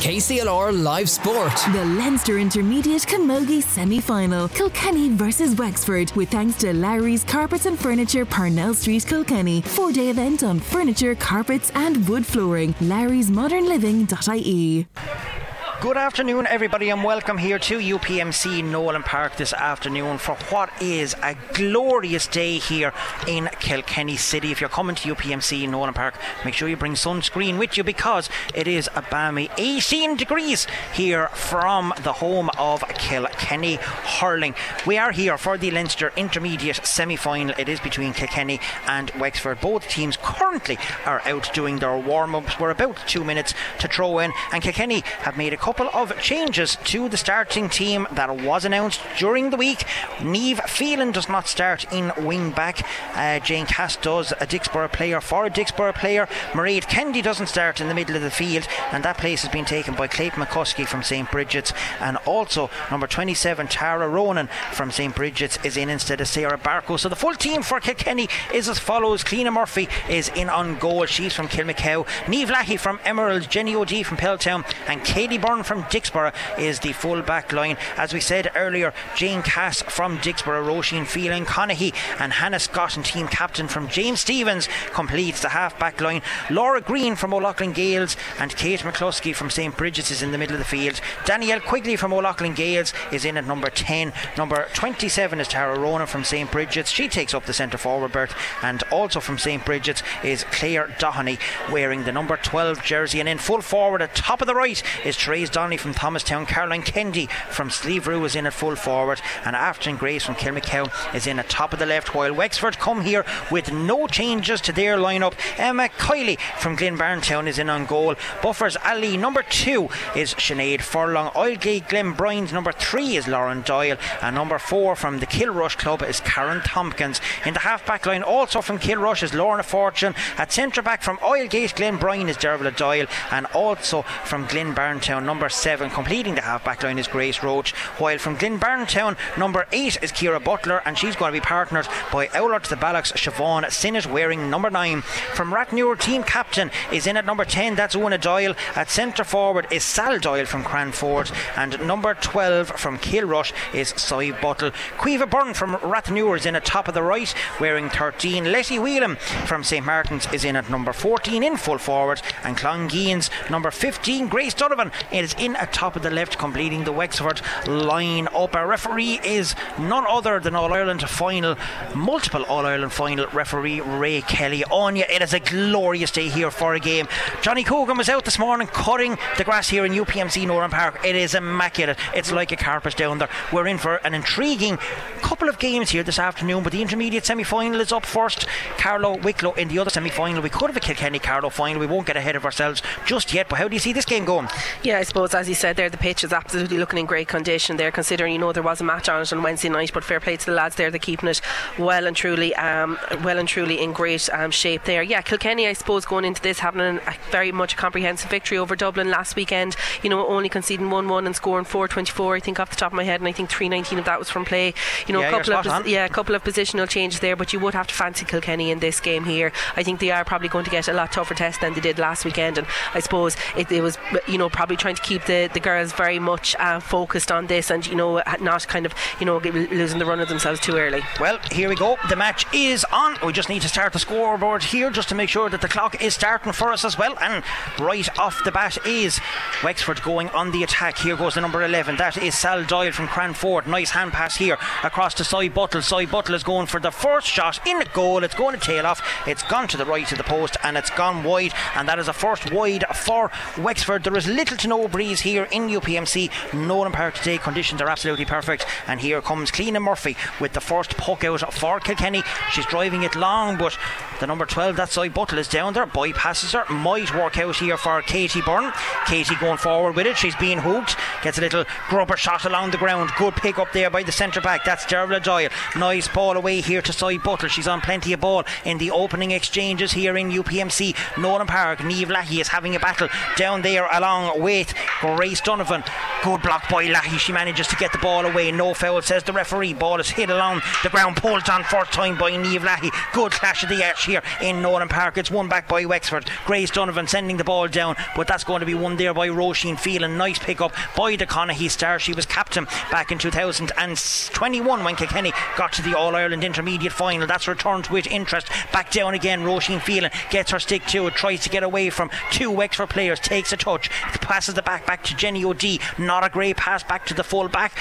KCLR Live Sport. The Leinster Intermediate Camogie semi final. Kilkenny versus Wexford. With thanks to Larry's Carpets and Furniture, Parnell Street, Kilkenny. Four day event on furniture, carpets, and wood flooring. Larry's Modern Living.ie. Good afternoon, everybody, and welcome here to UPMC Nowlan Park this afternoon for what is a glorious day here in Kilkenny City. If you're coming to UPMC Nowlan Park, make sure you bring sunscreen with you because it is a balmy 18 degrees here from the home of Kilkenny Hurling. We are here for the Leinster Intermediate semi final. It is between Kilkenny and Wexford. Both teams currently are out doing their warm ups. We're about two minutes to throw in, and Kilkenny have made a couple of changes to the starting team that was announced during the week. Neve Phelan does not start in wing back. Uh, Jane Cass does, a Dicksboro player for a Dicksboro player. Mairead Kennedy doesn't start in the middle of the field, and that place has been taken by Clayton McCluskey from St. Bridget's. And also, number 27, Tara Ronan from St. Bridget's is in instead of Sarah Barco. So the full team for Kilkenny is as follows Cleena Murphy is in on goal. She's from Kilmacow. Neve Lackey from Emerald, Jenny O'D from Piltown, and Katie Byrne from Dicksboro is the full back line. As we said earlier, Jane Cass from Dicksboro, Roisin Phelan Conahy, and Hannah Scott and team captain from James Stephens completes the half back line. Laura Green from O'Loughlin Gaels and Kate McCluskey from St. Bridget's is in the middle of the field. Danielle Quigley from O'Loughlin Gaels is in at number 10. Number 27 is Tara Ronan from St. Bridget's. She takes up the centre forward berth. And also from St. Bridget's is Claire Doheny wearing the number 12 jersey. And in full forward at top of the right is Therese Donnelly from Thomastown. Caroline Kendi from Slieverue is in at full forward. And Afton Grace from Kilmacow is in at top of the left. While Wexford come here with no changes to their lineup. Emma Kiley from Glynn-Barntown is in on goal. Buffers Alley number two is Sinead Furlong. Oylegate Glenbrien's number three is Lauren Doyle. And number four from the Kilrush club is Karen Tompkins. In the half back line also from Kilrush is Lorna Fortune. At centre back from Oylegate Glenbrien is Dervla Doyle. And also from Glynn-Barntown number seven completing the half back line is Grace Roach. While from Glynn-Barntown number eight is Kira Butler and she's going to be partnered by Oulart the Ballagh's Siobhan Sinnott wearing number nine. From Rathnure team captain is in at number 10 that's Una Doyle. At centre forward is Sal Doyle from Craanford and number 12 from Kilrush is Cy Buttle. Quiva Byrne from Rathnure is in at top of the right wearing 13. Letty Whelan from St Martin's is in at number 14 in full forward and Clongeens number 15 Grace Donovan is in at top of the left completing the Wexford line up. Our referee is none other than All Ireland final multiple All Ireland final referee Ray Kelly. On you, it is a glorious day here for a game. Johnny Coogan was out this morning cutting the grass here in UPMC Nowlan Park. It is immaculate. It's like a carpet down there. We're in for an intriguing couple of games here this afternoon, but the intermediate semi final is up first. Carlow Wicklow in the other semi final. We could have a Kilkenny Carlow final. We won't get ahead of ourselves just yet, but how do you see this game going? Yeah, I suppose as you said there, the pitch is absolutely looking in great condition there, considering you know there was a match on it on Wednesday night. But fair play to the lads there, they're keeping it well and truly, um, well and truly in great um, shape there. Yeah, Kilkenny, I suppose, going into this having a very much comprehensive victory over Dublin last weekend. You know, only conceding 1-1 and scoring 4-24, I think off the top of my head, and I think 3-19 of that was from play. You know, Yeah, a couple of on. yeah, a couple of positional changes there, but you would have to fancy Kilkenny in this game here. I think they are probably going to get a lot tougher test than they did last weekend, and I suppose it, it was you know probably trying to keep the, the girls very much uh, focused on this, and you know not kind of you know losing the run of themselves too early. Well, here we go. The match is on. We just need to start the scoreboard here just to make sure that the clock is starting for us as well. And right off the bat is Wexford going on the attack. Here goes the number 11. That is Sal Doyle from Craanford. Nice hand pass here across to Cy Buttle. Cy Buttle is going for the first shot in the goal. It's going to tail off. It's gone to the right of the post and it's gone wide. And that is a first wide for Wexford. There is little to no breeze here in UPMC. Nowlan Park today. Conditions are absolutely perfect. And here comes Cleena Murphy with the first puck out for Kilkenny. She's driving it long, but the number 12, that side Buttle, is down there. Bypasses her. Might work out here for Katie Byrne. Katie going forward with it. She's being hooked. Gets a little grubber shot along the ground. Good pick up there by the centre back. That's Dervla Doyle. Nice ball away here to side Buttle. She's on plenty of ball in the opening exchanges here in UPMC. Nowlan Park. Neve Lackey is having a battle down there along with Grace Donovan. Good block by Lahey. She manages to get the ball away. No foul, says the referee. Ball is hit along the ground, pulled on first time by Neve Lahey. Good clash of the edge here in Nowlan Park. It's won back by Wexford. Grace Donovan sending the ball down, but that's going to be won there by Roisin Phelan. Nice pick up by the Conahy star. She was captain back in 2021 when Kilkenny got to the All Ireland Intermediate Final. That's returned with interest. Back down again. Roisin Phelan gets her stick to it, tries to get away from two Wexford players, takes a touch, passes the back back back to Jenny O'D. Not a great pass back to the full back.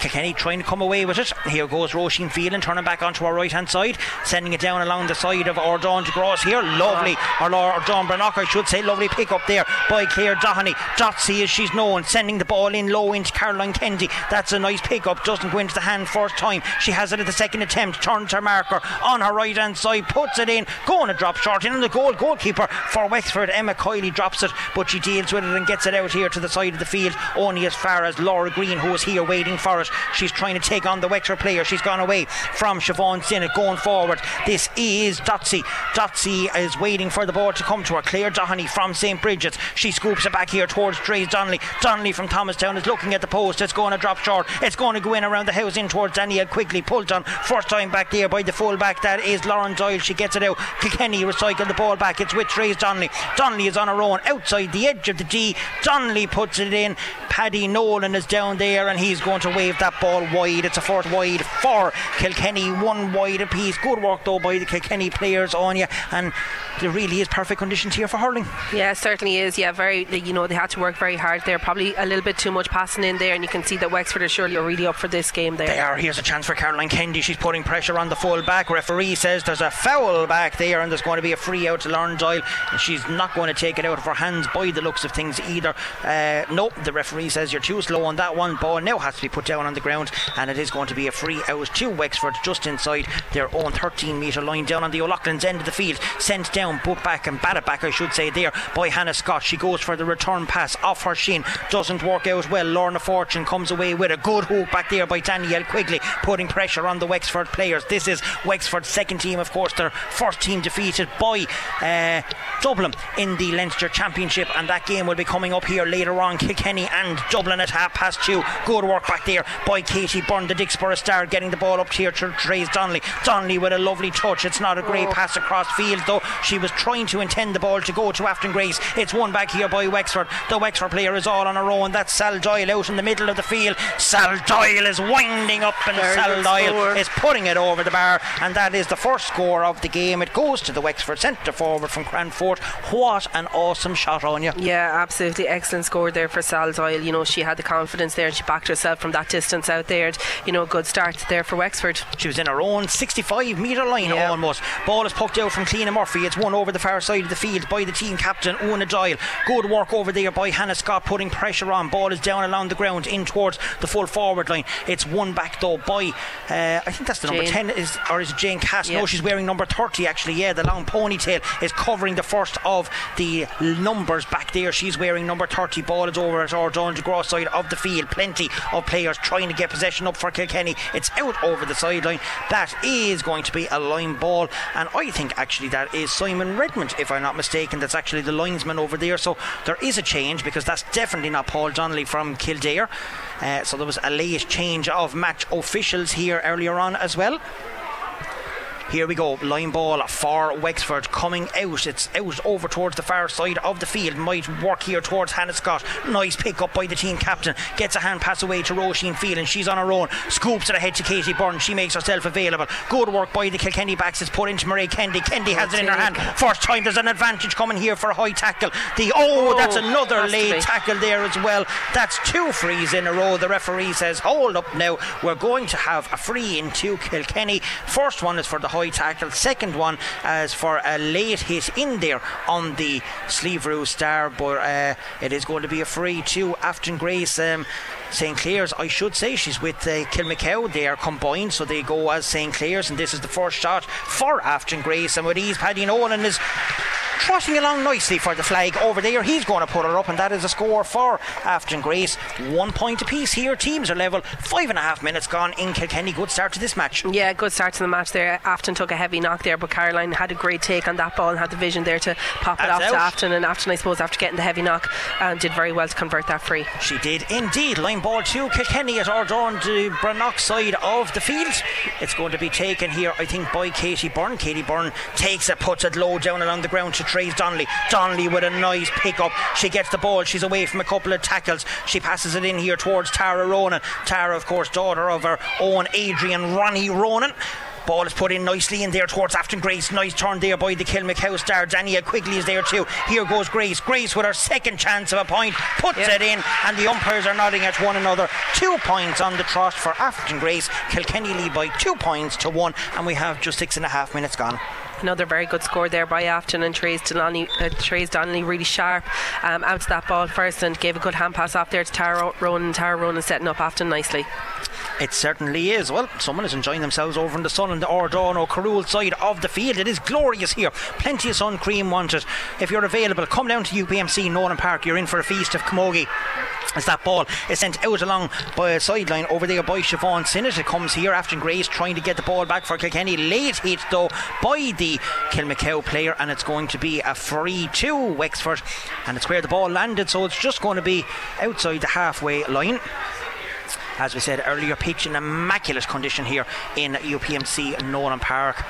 Kilkenny trying to come away with it. Here goes Roisin Phelan turning back onto our right hand side, sending it down along the side of Ordon de Gross here. Lovely, ah. or Ordon Brannock, I should say. Lovely pick up there by Claire Doheny. Dotsy, as she's known, sending the ball in low into Caroline Kennedy. That's a nice pick up. Doesn't go into the hand first time. She has it at the second attempt. Turns her marker on her right hand side, puts it in, going to drop short in, and the goal goalkeeper for Wexford, Emma Kiley, drops it, but she deals with it and gets it out here to the side of the field, only as far as Laura Green, who is here waiting for it. She's trying to take on the Wexford player. She's gone away from Siobhan Sinnott going forward. This is Dotsy. Dotsy is waiting for the ball to come to her. Claire Doheny from St. Bridget's. She scoops it back here towards Drees Donnelly. Donnelly from Thomastown is looking at the post. It's going to drop short. It's going to go in around the house in towards Danielle Quigley. Pulled on first time back there by the full back. That is Lauren Doyle. She gets it out. Kilkenny recycle the ball back. It's with Drees Donnelly. Donnelly is on her own outside the edge of the D. Donnelly puts it in. Paddy Nolan is down there and he's going to wave that ball wide. It's a fourth wide for Kilkenny. One wide apiece. Good work though by the Kilkenny players on you. And there really is perfect conditions here for hurling. Yeah, certainly is. Yeah, very. You know, they had to work very hard there. Probably a little bit too much passing in there, and you can see that Wexford are surely really up for this game there. They are. Here's a chance for Caroline Kennedy. She's putting pressure on the full back. Referee says there's a foul back there, and there's going to be a free out to Lauren Doyle. And she's not going to take it out of her hands by the looks of things either. Uh, nope, the referee says you're too slow on that one. Ball now has to be put down on the ground, and it is going to be a free out to Wexford just inside their own 13 metre line down on the O'Loughlin's end of the field. Sent down, put back, and batted back, I should say, there by Hannah Scott. She goes for the return pass off her shin. Doesn't work out well. Lorna Fortune comes away with a good hook back there by Danielle Quigley, putting pressure on the Wexford players. This is Wexford's second team, of course, their first team defeated by uh, Dublin in the Leinster Championship, and that game will be coming up here later on. Kilkenny and Dublin at half past two. Good work back there by Katie Byrne, the Dicksboro star, getting the ball up here to Trace Donnelly. Donnelly with a lovely touch. It's not a great oh. pass across field, though. She was trying to intend the ball to go to Afton Grace. It's one back here by Wexford. The Wexford player is all on her own. That's Sal Doyle out in the middle of the field. Sal Doyle is winding up, and Very Sal Doyle score. is putting it over the bar, and that is the first score of the game. It goes to the Wexford centre forward from Craanford. What an awesome shot on you! Yeah, absolutely excellent score there for Sal Doyle. You know, she had the confidence there, and she backed herself from that distance out there. You know, good start there for Wexford. She was in her own 65 metre line yeah. almost. Ball is poked out from Cleena Murphy. It's won over the far side of the field by the team captain Una Doyle. Good work over there by Hannah Scott, putting pressure on. Ball is down along the ground in towards the full forward line. It's won back though by uh, I think that's the Jane. number 10 is or is it Jane Cass? Yeah. No, she's wearing number 30 actually. Yeah, the long ponytail is covering the first of the numbers back there. She's wearing number 30. Ball is over at our Don DeGraw side of the field. Plenty of players trying to get possession up for Kilkenny. It's out over the sideline. That is going to be a line ball, and I think actually that is Simon Redmond, if I'm not mistaken. That's actually the linesman over there. So there is a change because that's definitely not Paul Donnelly from Kildare. Uh, so there was a late change of match officials here earlier on as well. Here we go, line ball for Wexford coming out. It's out over towards the far side of the field. Might work here towards Hannah Scott. Nice pick up by the team captain. Gets a hand pass away to Roisin Field and she's on her own. Scoops it ahead to Katie Byrne. She makes herself available. Good work by the Kilkenny backs. It's put into Marie Kendi. Kendi has it in her hand. First time there's an advantage coming here for a high tackle. The oh, oh that's another late tackle there as well. That's two frees in a row. The referee says, hold up now. We're going to have a free in two Kilkenny. First one is for the high tackle. Second one as for a late hit in there on the Slieverue star, but uh, it is going to be a free to Afton Grace. Um, St Clair's, I should say, she's with uh, Kilmacow. They are combined, so they go as St Clair's, and this is the first shot for Afton Grace. And with ease, Paddy Nolan is trotting along nicely for the flag over there. He's going to put her up, and that is a score for Afton Grace. One point apiece here. Teams are level. Five and a half minutes gone in Kilkenny. Good start to this match. Yeah, good start to the match there. Afton took a heavy knock there, but Caroline had a great take on that ball and had the vision there to pop it That's off to. Afton. And Afton, I suppose, after getting the heavy knock, um, did very well to convert that free. She did indeed. Line ball to Kilkenny at Ardon to Brannock side of the field. It's going to be taken here, I think, by Katie Byrne. Katie Byrne takes it, puts it low down along the ground to Trace Donnelly. Donnelly with a nice pick up. She gets the ball. She's away from a couple of tackles. She passes it in here towards Tara Ronan. Tara, of course, daughter of her own Adrian Ronnie Ronan. Ball is put in nicely in there towards Afton Grace. Nice turn there by the Kilmacow star. Dania Quigley is there too. Here goes Grace. Grace with her second chance of a point puts Yep. it in, and the umpires are nodding at one another. Two points on the trot for Afton Grace. Kilkenny lead by two points to one, and we have just six and a half minutes gone. Another very good score there by Afton and Trace Donnelly, uh, Trace Donnelly really sharp um, out to that ball first and gave a good hand pass off there to Tara Ronan. Tara Ronan setting up Afton nicely. It certainly is. Well, someone is enjoying themselves over in the sun on the Ardon or Carroll side of the field. It is glorious here. Plenty of sun cream wanted. If you're available, come down to UPMC Nowlan Park. You're in for a feast of camogie. As that ball is sent out along by a sideline over there by Siobhan Sinnott. It comes here. Afton Grace trying to get the ball back for Kilkenny. Late hit though by the Kilmacow player, and it's going to be a free to Wexford. And it's where the ball landed, so it's just going to be outside the halfway line as we said earlier, pitch in immaculate condition here in UPMC Nowlan Park.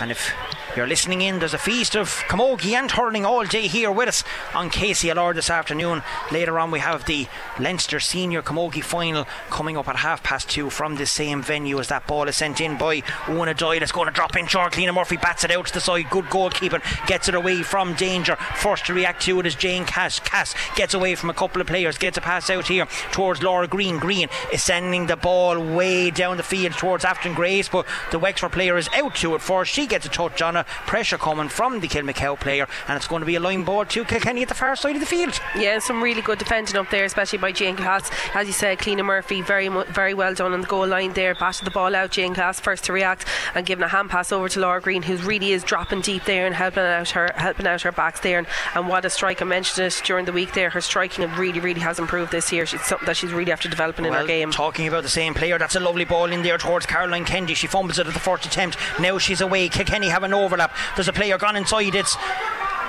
And if you're listening in, there's a feast of camogie and hurling all day here with us on KCLR this afternoon. Later on, we have the Leinster Senior Camogie Final coming up at half past two from the same venue as that ball is sent in by Una Doyle. It's going to drop in short. Lena Murphy bats it out to the side. Good goalkeeping. Gets it away from danger. First to react to it is Jane Cass. Cass gets away from a couple of players. Gets a pass out here towards Laura Green. Green is sending the ball way down the field towards Afton Grace, but the Wexford player is out to it first. She gets a touch on it. Pressure coming from the Kilmacow player, and it's going to be a line ball to Kilkenny at the far side of the field. Yeah, some really good defending up there, especially by Jane Cass. As you said, Cleena Murphy, very mu- very well done on the goal line there. Batted the ball out. Jane Cass first to react and giving a hand pass over to Laura Green, who really is dropping deep there and helping out her helping out her backs there. And, and what a strike! I mentioned it during the week there. Her striking really, really has improved this year. It's something that she's really after developing in her game. Talking about the same player, that's a lovely ball in there towards Caroline Kendi. She fumbles it at the first attempt. Now she's away. Kilkenny have an overlap. There's a player gone inside. It's.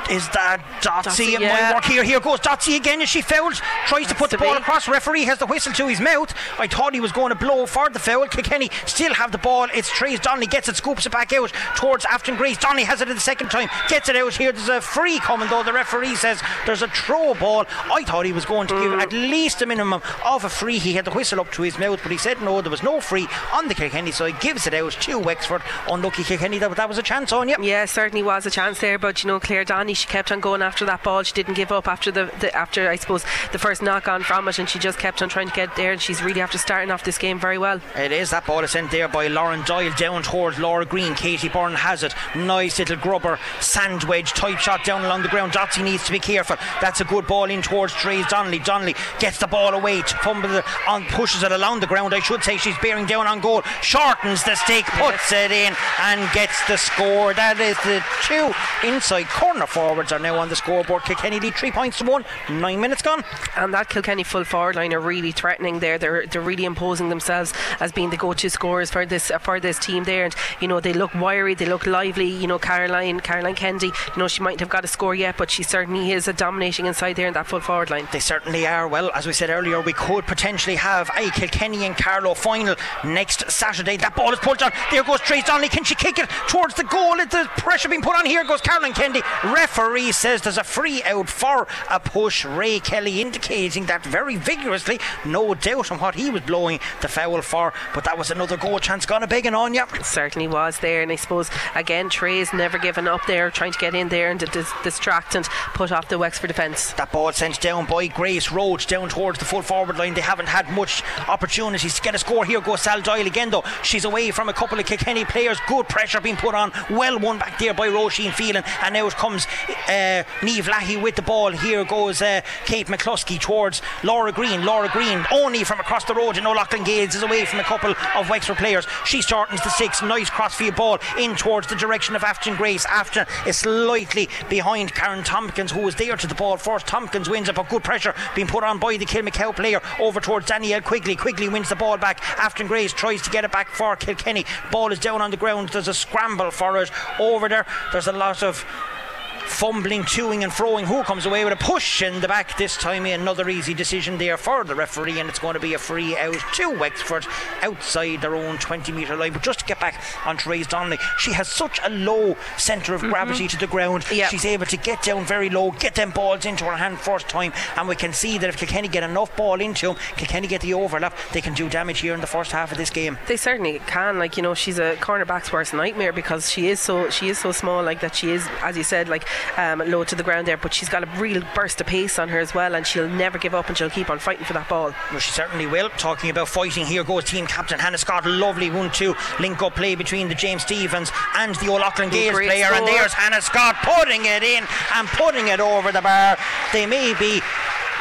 Is that Dotsy? Dotsy, It yeah. might work here. Here goes Dotsy again. as she fouled? Tries to Has put the to ball across. Referee has the whistle to his mouth. I thought he was going to blow for the foul. Kilkenny still have the ball. It's Trace Donnelly gets it, scoops it back out towards Afton Grace. Donnelly has it in the second time. Gets it out here. There's a free coming though. The referee says there's a throw ball. I thought he was going to give at least a minimum of a free. He had the whistle up to his mouth, but he said no. There was no free on the Kilkenny he Gives it out to Wexford. Unlucky Kilkenny. That, that was a chance on you. Yeah, certainly was a chance there, but you know Claire Donny, she kept on going after that ball. She didn't give up after the, the after I suppose the first knock on from it, and she just kept on trying to get there. And she's really after starting off this game very well. It is. That ball is sent there by Lauren Doyle down towards Laura Green. Katie Byrne has it. Nice little grubber sand wedge type shot down along the ground. Dotsy needs to be careful. That's a good ball in towards Trace Donnelly. Donnelly gets the ball away, to fumble it on, pushes it along the ground. I should say she's bearing down on goal. Shortens the stick, puts it in, and gets the score. That is the two inside corner forwards are now on the scoreboard. Kilkenny lead three points to one. Nine minutes gone. And that Kilkenny full forward line are really threatening there. They're they're really imposing themselves as being the go-to scorers for this for this team there. And you know they look wiry, they look lively. You know Caroline Caroline Kendi, you know she mightn't have got a score yet, but she certainly is a dominating inside there in that full forward line. They certainly are. Well, as we said earlier, we could potentially have a Kilkenny and Carlow final next Saturday. That ball is pulled down. There goes Trace Donnelly. Can she kick it towards the goal? Is the pressure being put on? Here goes Caroline Kendi. Referee says there's a free out for a push. Ray Kelly indicating that very vigorously. No doubt on what he was blowing the foul for. But that was another goal chance gone a begging on you. certainly was there. And I suppose, again, Trey's never given up there, trying to get in there and to dis- distract and put off the Wexford defence. That ball sent down by Grace Rhodes down towards the full forward line. They haven't had much opportunities to get a score. Here goes Sal Doyle again, though. She's away from a couple of Kilkenny players. Good pressure being put on. Well won back there by Roisin Phelan. And now it comes uh, Neve Lahey with the ball. Here goes uh, Kate McCluskey towards Laura Green. Laura Green only from across the road in O'Loughlin Gaels is away from a couple of Wexford players. She shortens the six. Nice crossfield ball in towards the direction of Afton Grace. Afton is slightly behind Karen Tompkins, who was there to the ball first. Tompkins wins it, but good pressure being put on by the Kilmacow player over towards Danielle Quigley. Quigley wins the ball back. Afton Grace tries to get it back for Kilkenny. Ball is down on the ground. There's a scramble for it over there. There's a lot of fumbling, toing and throwing. Who comes away with a push in the back this time? Another easy decision there for the referee, and it's going to be a free out to Wexford outside their own 20 metre line. But just to get back on Therese Donnelly, she has such a low centre of mm-hmm. gravity to the ground. Yep. She's able to get down very low, get them balls into her hand first time, and we can see that if Kilkenny get enough ball into them, Kilkenny get the overlap, they can do damage here in the first half of this game. They certainly can. Like you know, she's a cornerback's worst nightmare because she is so she is so small. Like that, she is, as you said, like um, low to the ground there. But she's got a real burst of pace on her as well, and she'll never give up and she'll keep on fighting for that ball. Well, she certainly will. Talking about fighting, here goes team captain Hannah Scott. Lovely one two link up play between the James Stephens and the O'Loughlin Gaels player, and there's Hannah Scott putting it in and putting it over the bar. They may be.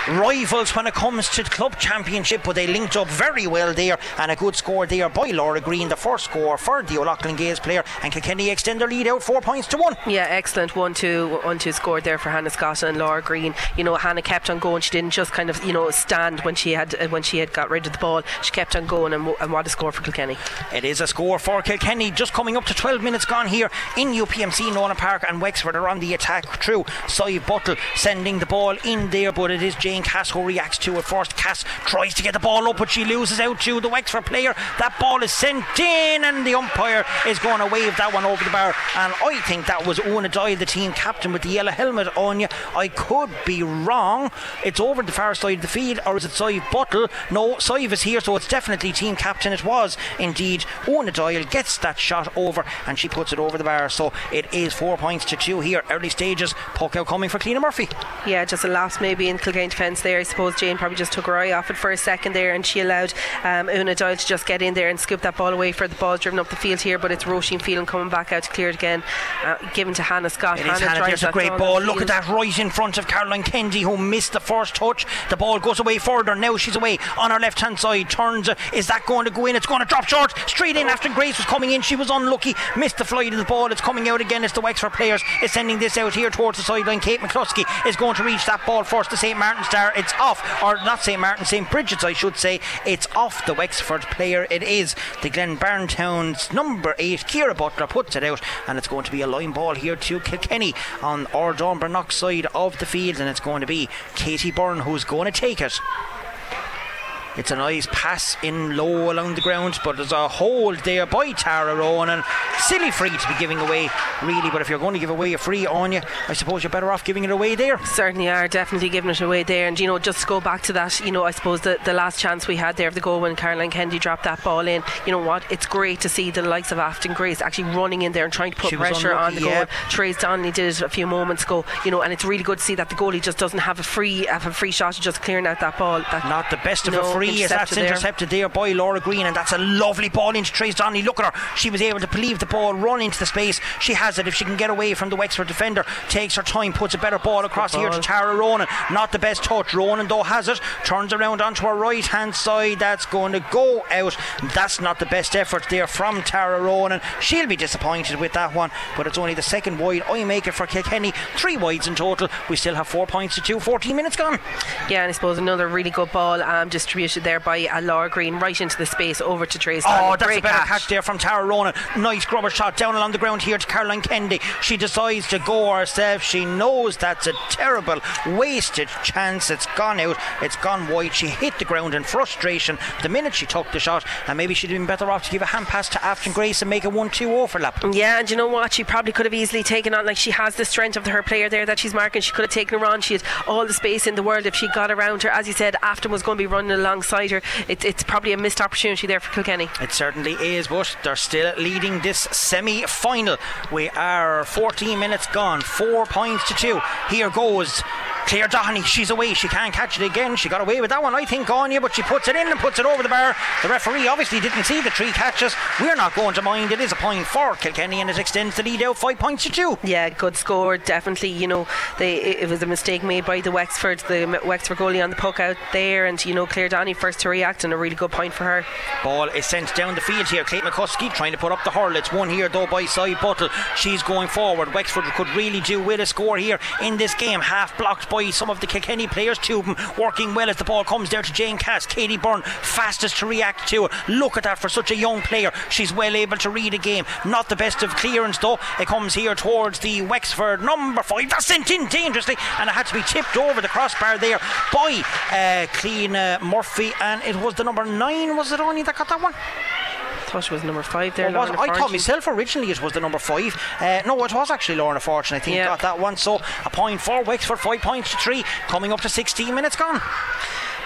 Rivals when it comes to the club championship, but they linked up very well there, and a good score there by Laura Green, the first score for the O'Loughlin Gaels player, and Kilkenny extend their lead out four points to one. Yeah, excellent one two one two scored there for Hannah Scott and Laura Green. You know, Hannah kept on going. She didn't just kind of you know stand when she had uh, when she had got rid of the ball. She kept on going, and, and what a score for Kilkenny. It is a score for Kilkenny, just coming up to 12 minutes gone here in UPMC Nowlan Park, and Wexford are on the attack through Cy Buttle sending the ball in there, but it is Jane Cass who reacts to it first. Cass tries to get the ball up, but she loses out to the Wexford player. That ball is sent in, and the umpire is going to wave that one over the bar. And I think that was Una Doyle, the team captain with the yellow helmet on you. I could be wrong. It's over the far side of the field, or is it Cy Buttle? No, Sive is here, so it's definitely team captain. It was indeed Una Doyle gets that shot over, and she puts it over the bar. So it is four points to two here. Early stages, puck out coming for Cleena Murphy. Yeah, just a lapse maybe in Kilkenny defence there. I suppose Jane probably just took her eye off it for a second there, and she allowed um, Una Doyle to just get in there and scoop that ball away for the ball driven up the field here. But it's Roisin Phelan coming back out to clear it again, uh, given to Hannah Scott. It Hannah. drives There's a great ball. Look at that right in front of Caroline Kendi, who missed the first touch. The ball goes away further. Now she's away on her left hand side. Turns. Is that going to go in? It's going to drop short. Straight in after Grace was coming in. She was unlucky. Missed the flight of the ball. It's coming out again. It's the Wexford players. Is sending this out here towards the sideline. Kate McCluskey is going to reach that ball first. The St. Martin star. It's off. Or not St. Martin, St. Bridget's, I should say. It's off the Wexford player. It is the Glen Town's number eight. Kira Butler puts it out. And it's going to be a line ball here to Kilkenny on Ardon Burnock side of the field. And it's going to be Katie Byrne who's going to take it. It's a nice pass in low along the ground, but there's a hold there by Tara Rowan and silly free to be giving away, really. But if you're going to give away a free on you, I suppose you're better off giving it away there. Certainly are definitely giving it away there, and you know just to go back to that, you know I suppose the, the last chance we had there of the goal when Caroline Kennedy dropped that ball in. You know what? It's great to see the likes of Afton Grace actually running in there and trying to put She pressure on the goal. yeah. Trace Donnelly did it a few moments ago. You know, and it's really good to see that the goalie just doesn't have a free have a free shot of just clearing out that ball. That Not the best of no, a free as that's intercepted there. intercepted there by Laura Green, and that's a lovely ball into Trace Donnelly. Look at her, she was able to believe the ball, run into the space. She has it. If she can get away from the Wexford defender, takes her time, puts a better ball across here to. Tara Ronan. Not the best touch. Ronan though has it, turns around onto her right hand side. That's going to go out. That's not the best effort there from Tara Ronan. She'll be disappointed with that one, but it's only the second wide I make it for Kilkenny. Three wides in total. We still have four points to two. 14 minutes gone. Yeah, and I suppose another really good ball um, distributed there by Laura Green right into the space over to Trace. Oh, that's a better catch. catch there from Tara Ronan. Nice grubber shot down along the ground here to Caroline Kendi. She decides to go herself. She knows that's a terrible, wasted chance. It's gone out. It's gone wide. She hit the ground in frustration the minute she took the shot, and maybe she'd been better off to give a hand pass to Afton Grace and make a 1 2 overlap. Yeah, and you know what? She probably could have easily taken on, like, she has the strength of her player there that she's marking. She could have taken her on. She had all the space in the world if she got around her. As you said, Afton was going to be running alongside her. It, it's probably a missed opportunity there for Kilkenny. It certainly is, but they're still leading this semi final. We are 14 minutes gone, four points to two. Here goes Claire Doheny, she's away. She can't catch it again. She got away with that one, I think, on you, but she puts it in and puts it over the bar. The referee obviously didn't see the three catches. We're not going to mind. It is a point for Kilkenny and it extends the lead out five points to two. Yeah, good score. Definitely, you know, they, it was a mistake made by the Wexford, the Wexford goalie on the puck out there, and you know, Claire Downey first to react, and a really good point for her. Ball is sent down the field here. Kate McCluskey trying to put up the hurl. It's one here though by Side Buttle. She's going forward. Wexford could really do with a score here in this game. Half blocked by some of the Kilkenny players. Tubin working well as the ball comes there to Jane Cass. Katie Byrne fastest to react to it. Look at that for such a young player. She's well able to read a game. Not the best of clearance though. It comes here towards the Wexford number five. That's sent in dangerously and it had to be tipped over the crossbar there by uh, Clean uh, Murphy and it was the number nine was it only that got that one? thought it was number five there. was, I thought myself originally it was the number five. Uh, no, it was actually Lorna Fortune. I think yeah. got that one. So a point for Wexford, five points to three, coming up to 16 minutes gone.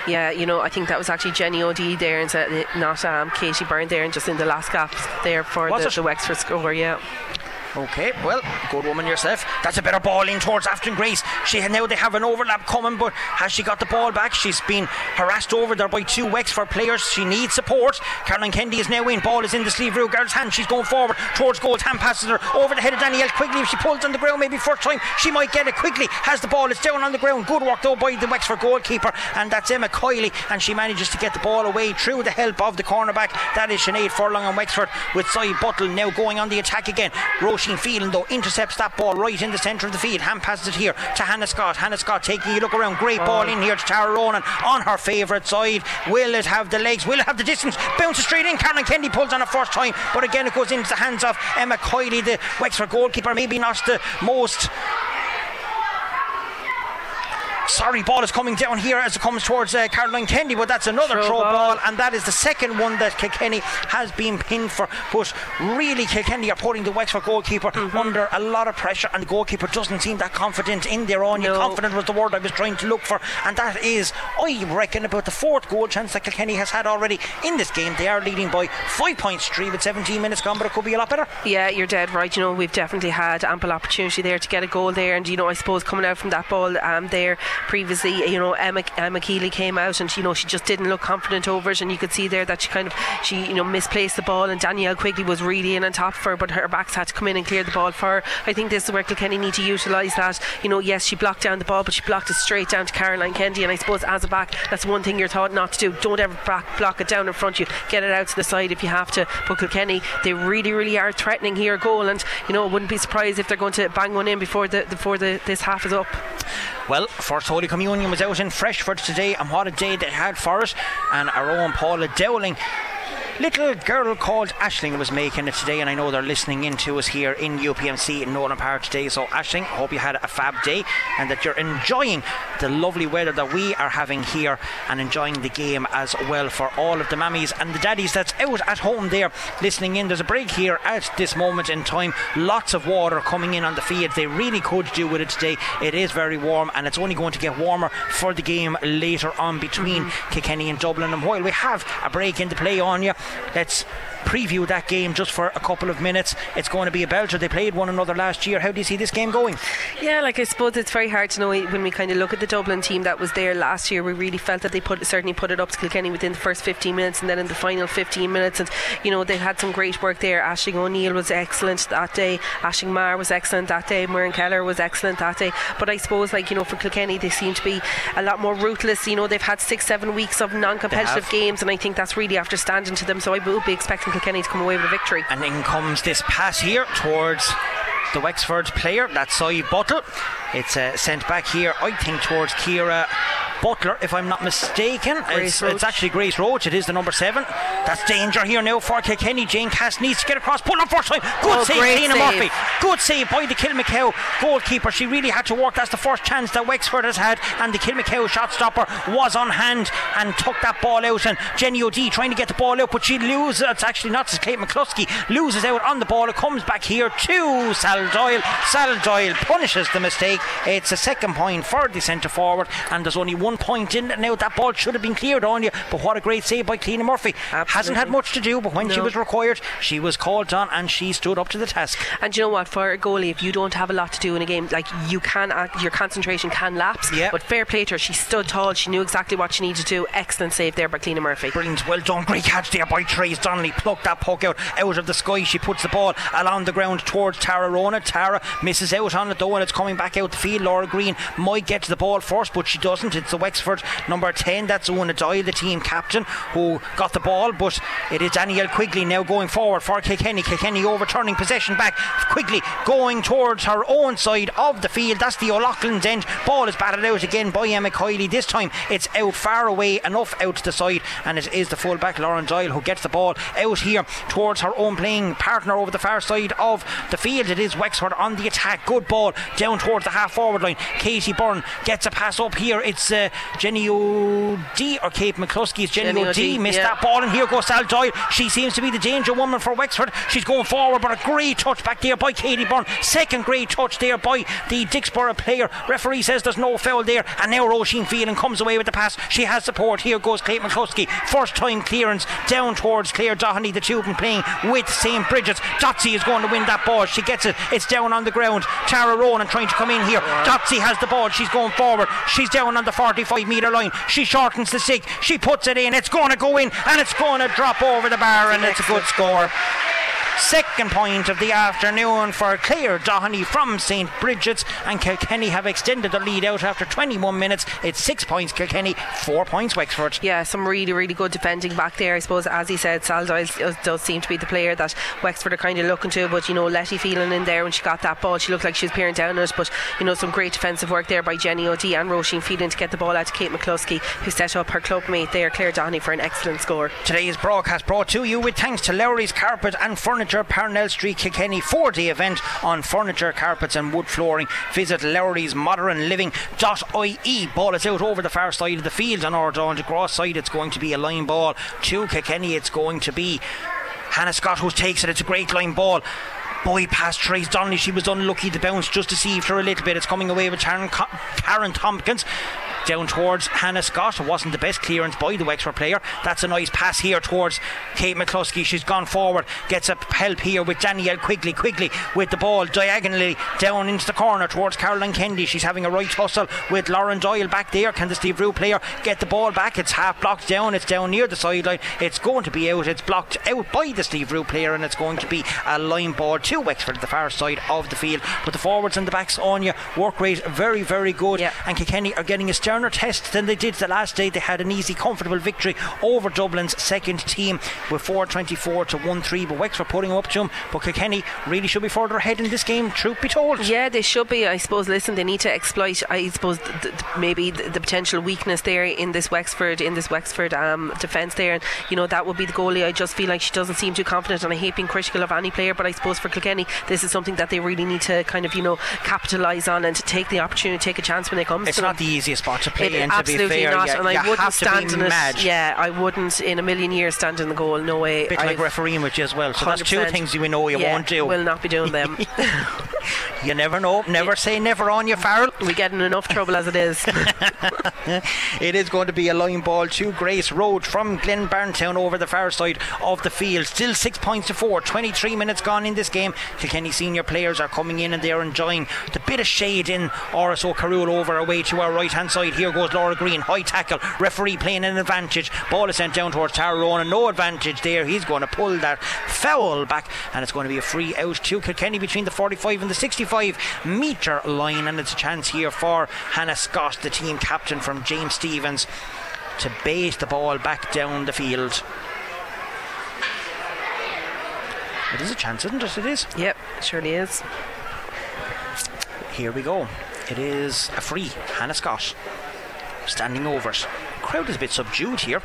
Yeah, you know, I think that was actually Jenny O'D there and not um, Katie Byrne there, and just in the last gap there for the, the Wexford score. Yeah. Okay, well, good woman yourself. That's a better ball in towards Afton Grace. She now they have an overlap coming, but has she got the ball back? She's been harassed over there by two Wexford players. She needs support. Caroline Kennedy is now in. Ball is in the sleeve of girl's hand. She's going forward towards goal. Hand passes her over the head of Danielle Quigley. If she pulls on the ground, maybe first time she might get it quickly. Has the ball. It's down on the ground. Good work though by the Wexford goalkeeper, and that's Emma Kiley, and she manages to get the ball away through the help of the cornerback. That is Sinead Furlong and Wexford with Cy Buttle now going on the attack again. Phelan though intercepts that ball right in the centre of the field. Hand passes it here to Hannah Scott. Hannah Scott taking a look around. Great oh. ball in here to Tara Ronan on her favourite side. Will it have the legs? Will it have the distance? Bounces straight in. Caroline Kennedy pulls on it first time, but again it goes into the hands of Emma Kiley, the Wexford goalkeeper. Maybe not the most Sorry, ball is coming down here as it comes towards uh, Caroline Kennedy, but that's another throw, throw ball. ball. and that is the second one that Kilkenny has been pinned for. But really, Kilkenny are putting the Wexford goalkeeper mm-hmm. under a lot of pressure, and the goalkeeper doesn't seem that confident in their own. No. Confident was the word I was trying to look for, and that is, I reckon, about the fourth goal chance that Kilkenny has had already in this game. They are leading by five points, three with 17 minutes gone, but it could be a lot better. Yeah, you're dead right. You know, we've definitely had ample opportunity there to get a goal there, and you know, I suppose coming out from that ball um, there previously, you know, Emma, Emma came out and you know she just didn't look confident over it, and you could see there that she kind of she you know misplaced the ball, and Danielle Quigley was really in on top of her, but her backs had to come in and clear the ball for her. I think this is where Kilkenny need to utilise that. You know, yes, she blocked down the ball, but she blocked it straight down to Caroline Kennedy, and I suppose as a back, that's one thing you're taught not to do. Don't ever back, block it down in front of you. Get it out to the side if you have to. But Kilkenny, they really, really are threatening here goal, and you know, wouldn't be surprised if they're going to bang one in before the before the this half is up. Well, First Holy Communion was out in Freshford today, and what a day they had for it. And our own Paula Dowling little girl called Ashling was making it today, and I know they're listening in to us here in UPMC in Nowlan Park today. So, Ashling, hope you had a fab day and that you're enjoying the lovely weather that we are having here and enjoying the game as well for all of the mammies and the daddies that's out at home there listening in. There's a break here at this moment in time. Lots of water coming in on the field. They really could do with it today. It is very warm, and it's only going to get warmer for the game later on between mm-hmm. Kilkenny and Dublin. And while we have a break in the play on you, let's preview that game just for a couple of minutes. It's going to be a belter. They played one another last year. How do you see this game going? Yeah, like I suppose it's very hard to know when we kind of look at the Dublin team that was there last year. We really felt that they put certainly put it up to Kilkenny within the first 15 minutes, and then in the final 15 minutes, and you know they had some great work there. Ashing O'Neill was excellent that day. Aisling Maher was excellent that day. Muireann Keller was excellent that day. But I suppose like you know for Kilkenny they seem to be a lot more ruthless. You know they've had six seven weeks of non-competitive games, and I think that's really after standing to them. So I will be expecting Kilkenny to come away with a victory. And in comes this pass here towards the Wexford player. That's Cy Buttle. It's uh, sent back here, I think, towards Kira Butler, if I'm not mistaken. It's, it's, actually Grace Roach. It is the number seven. That's danger here now for Kilkenny. Jane Cass needs to get across. Pull up first time. Good oh, save, Lena Murphy. Good save by the Kilmacow goalkeeper. She really had to work. That's the first chance that Wexford has had. And the Kilmacow shot stopper was on hand and took that ball out. And Jenny O'D trying to get the ball out, but she loses. It's actually not Kate McCluskey. Loses out on the ball. It comes back here to Sal Doyle. Sal Doyle punishes the mistake. It's a second point for the centre forward, and there's only one point in. Now that ball should have been cleared on you, but what a great save by Cleena Murphy. Absolutely. Hasn't had much to do, but when she was required, she was called on and she stood up to the task. And you know what? For a goalie, if you don't have a lot to do in a game, like you can, act, your concentration can lapse. Yeah. But fair play to her. She stood tall. She knew exactly what she needed to do. Excellent save there by Cleena Murphy. Brilliant, well done, great catch there by Trace Donnelly. Plucked that puck out out of the sky. She puts the ball along the ground towards Tara Rona. Tara misses out on it though, and it's coming back out field. Laura Green might get to the ball first, but she doesn't. It's the Wexford number 10, that's Una Doyle, the team captain, who got the ball, but it is Danielle Quigley now going forward for Kilkenny. Kilkenny overturning possession back. Quigley going towards her own side of the field. That's the O'Loughlin's end. Ball is batted out again by Emma Kiley. This time it's out far away, enough out to the side, and it is the fullback Lauren Doyle who gets the ball out here towards her own playing partner over the far side of the field. It is Wexford on the attack. Good ball down towards the half forward line. Katie Byrne gets a pass up here. It's uh, Jenny O'D or Kate McCluskey. It's Jenny, Jenny O'D. O'D, Missed yeah. that ball, and here goes Sal Doyle. She seems to be the danger woman for Wexford. She's going forward, but a great touch back there by Katie Byrne. Second great touch there by the Dicksboro player. Referee says there's no foul there, and now Roisin Phelan comes away with the pass. She has support. Here goes Kate McCluskey. First time clearance down towards Claire Doherty. The of playing with St. Bridget's. Dotsy is going to win that ball. She gets it. It's down on the ground. Tara Ronan trying to come in here. Uh-huh. Dotsy has the ball. She's going forward. She's down on the 45 metre line. She shortens the stick. She puts it in. It's going to go in and it's going to drop over the bar, and it's a good score. Second point of the afternoon for Claire Doherty from St. Bridget's, and Kilkenny have extended the lead out after 21 minutes. It's six points Kilkenny, four points Wexford. Yeah, some really, really good defending back there. I suppose, as he said, Sal does, does seem to be the player that Wexford are kind of looking to. But you know, Letty Whelan in there when she got that ball, she looked like she was peering down it. But you know, some great defensive work there by Jenny O'D and Roisin Phelan to get the ball out to Kate McCluskey, who set up her club mate there, Claire Doheny, for an excellent score. Today's broadcast brought to you with thanks to Lowry's Carpet and Furniture, Parnell Street, Kilkenny, four day event on furniture, carpets, and wood flooring. Visit Lowry's Modern Living.ie. Ball is out over the far side of the field on our down to Gross side. It's going to be a line ball to Kilkenny. It's going to be Hannah Scott who takes it. It's a great line ball. Boy past Trace Donnelly. She was unlucky. The bounce just deceived her a little bit. It's coming away with Karen, Karen Tompkins. Down towards Hannah Scott. It wasn't the best clearance by the Wexford player. That's a nice pass here towards Kate McCluskey. She's gone forward. Gets a help here with Danielle Quigley. Quigley with the ball diagonally down into the corner towards Caroline Kennedy. She's having a right tussle with Lauren Doyle back there. Can the Slieverue player get the ball back? It's half blocked down. It's down near the sideline. It's going to be out. It's blocked out by the Slieverue player, and it's going to be a line ball to Wexford at the far side of the field. But the forwards and the backs on you work rate very, very good. Yeah. And Kilkenny are getting a sterner test than they did the last day. They had an easy, comfortable victory over Dublin's second team with 424 to 1 3. But Wexford putting up to them. But Kilkenny really should be further ahead in this game, truth be told. Yeah, they should be. I suppose. Listen, they need to exploit. I suppose th- th- maybe the, the potential weakness there in this Wexford in this Wexford um, defence there, and you know that would be the goalie. I just feel like she doesn't seem too confident, and I hate being critical of any player, but I suppose for Kilkenny, this is something that they really need to kind of you know capitalise on and to take the opportunity, take a chance when it comes It's to not them. the easiest spot It- in, to be absolutely fair. not, and I wouldn't stand in mad. it. Yeah, I wouldn't in a million years stand in the goal. No way. Bit like I've- refereeing with you as well. So that's two things you know you yeah, won't do. Will not be doing them. You never know. Never say never on you, Farrell. we get in enough trouble as it is. It is going to be a line ball to Grace Road from Glynn-Barntown over the far side of the field. Still six points to four. 23 minutes gone in this game. Kilkenny senior players are coming in and they're enjoying the bit of shade in RSO Carroll over away to our right hand side. Here goes Laura Green. High tackle. Referee playing an advantage. Ball is sent down towards Tyrone. No advantage there. He's going to pull that foul back and it's going to be a free out to Kilkenny between the 45 and the 65 metre line. And it's a chance here for Hannah Scott, the team captain from James Stephens, to base the ball back down the field. It is a chance, isn't it? It is. yep, it surely is. Here we go. It is a free. Hannah Scott standing overs. crowd is a bit subdued here.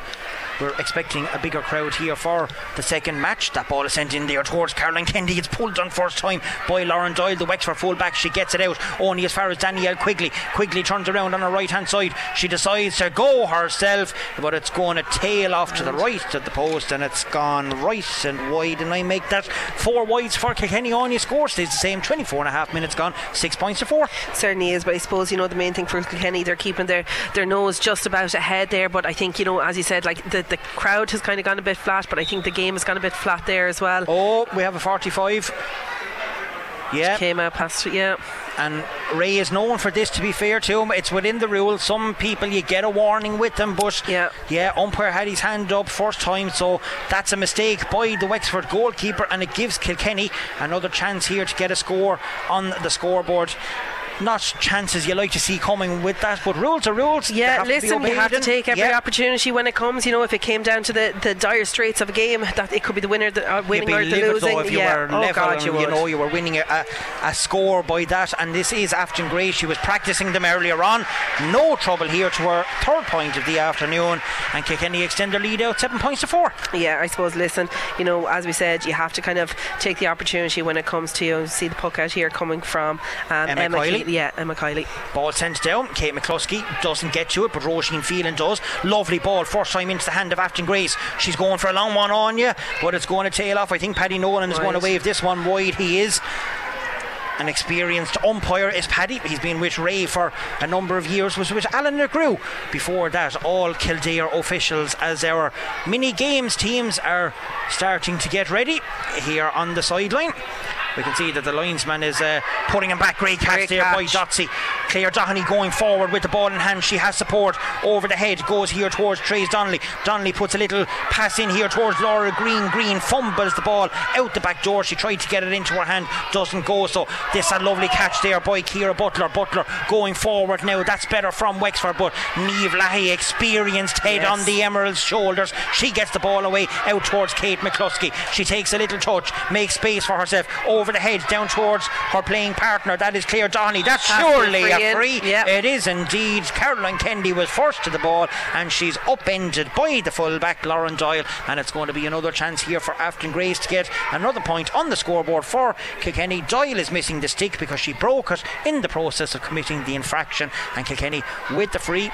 We're expecting a bigger crowd here for the second match. That ball is sent in there towards Caroline Kennedy. It's pulled on first time by Lauren Doyle, the Wexford fullback. She gets it out only as far as Danielle Quigley. Quigley turns around on her right hand side. She decides to go herself, but it's going to tail off to the right of the post and it's gone right and wide. And I make that four wides for Kilkenny. Anya score stays the same 24 and a half minutes gone, six points to four. certainly is. But I suppose you know the main thing for Kilkenny, they're keeping their their nose just about ahead there. But I think you know, as you said, like the the crowd has kind of gone a bit flat. But I think the game has gone a bit flat there as well. Oh, we have a 45. Yeah. Came out past yeah. And Ray is known for this, to be fair to him. It's within the rules. Some people, you get a warning with them, but Yeah. yeah, umpire had his hand up first time, so that's a mistake by the Wexford goalkeeper, and it gives Kilkenny another chance here to get a score on the scoreboard. Not chances you like to see coming with that, but rules are rules. Yeah, listen, you have to take every yeah. opportunity when it comes. You know, if it came down to the, the dire straits of a game, that it could be the winner, the uh, winning be or the losing. if you yeah. were oh level God, and, you know you were winning a, a, a score by that and this is Afton Gray she was practicing them earlier on no trouble here to her third point of the afternoon and Kilkenny extend their lead out seven points to four Yeah, I suppose. Listen, you know, as we said, you have to kind of take the opportunity when it comes to you see the puck out here coming from um, Emma Kiley. Yeah, uh, Emma Kiley. ball sent down Kate McCluskey doesn't get to it but Roisin Phelan does lovely ball first time into the hand of Afton Grace she's going for a long one on you but it's going to tail off I think Paddy Nolan is going to wave this one wide he is an experienced umpire is Paddy. He's been with Ray for a number of years. Was with Alan LeGrew. Before that, all Kildare officials as our mini games teams are starting to get ready here on the sideline. We can see that the linesman is uh, putting him back. Great catch Great there by catch. Dotsy. Claire Doheny going forward with the ball in hand. She has support over the head. Goes here towards Trace Donnelly. Donnelly puts a little pass in here towards Laura Green. Green fumbles the ball out the back door. She tried to get it into her hand. Doesn't go. So this a lovely catch there by Kira Butler. Butler going forward now. That's better from Wexford. But Neve Lahey, experienced head Yes. on the Emerald's shoulders. She gets the ball away out towards Kate McCluskey. She takes a little touch, makes space for herself over the head down towards her playing partner. That is Claire Donnelly. That's surely a free. Yep. It is indeed. Caroline Kennedy was first to the ball and she's upended by the fullback Lauren Doyle. And it's going to be another chance here for Afton Grace to get another point on the scoreboard for Kilkenny. Doyle is missing the stick because she broke it in the process of committing the infraction. And Kilkenny with the free.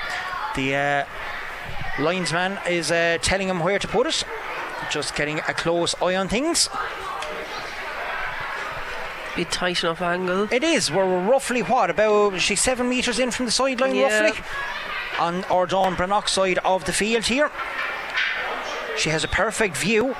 The uh, linesman is uh, telling him where to put it. Just getting a close eye on things. Be tight enough angle. It is. We're roughly what about? She's seven metres in from the sideline, Yeah. roughly, on our Dawn Brannock side of the field here. She has a perfect view.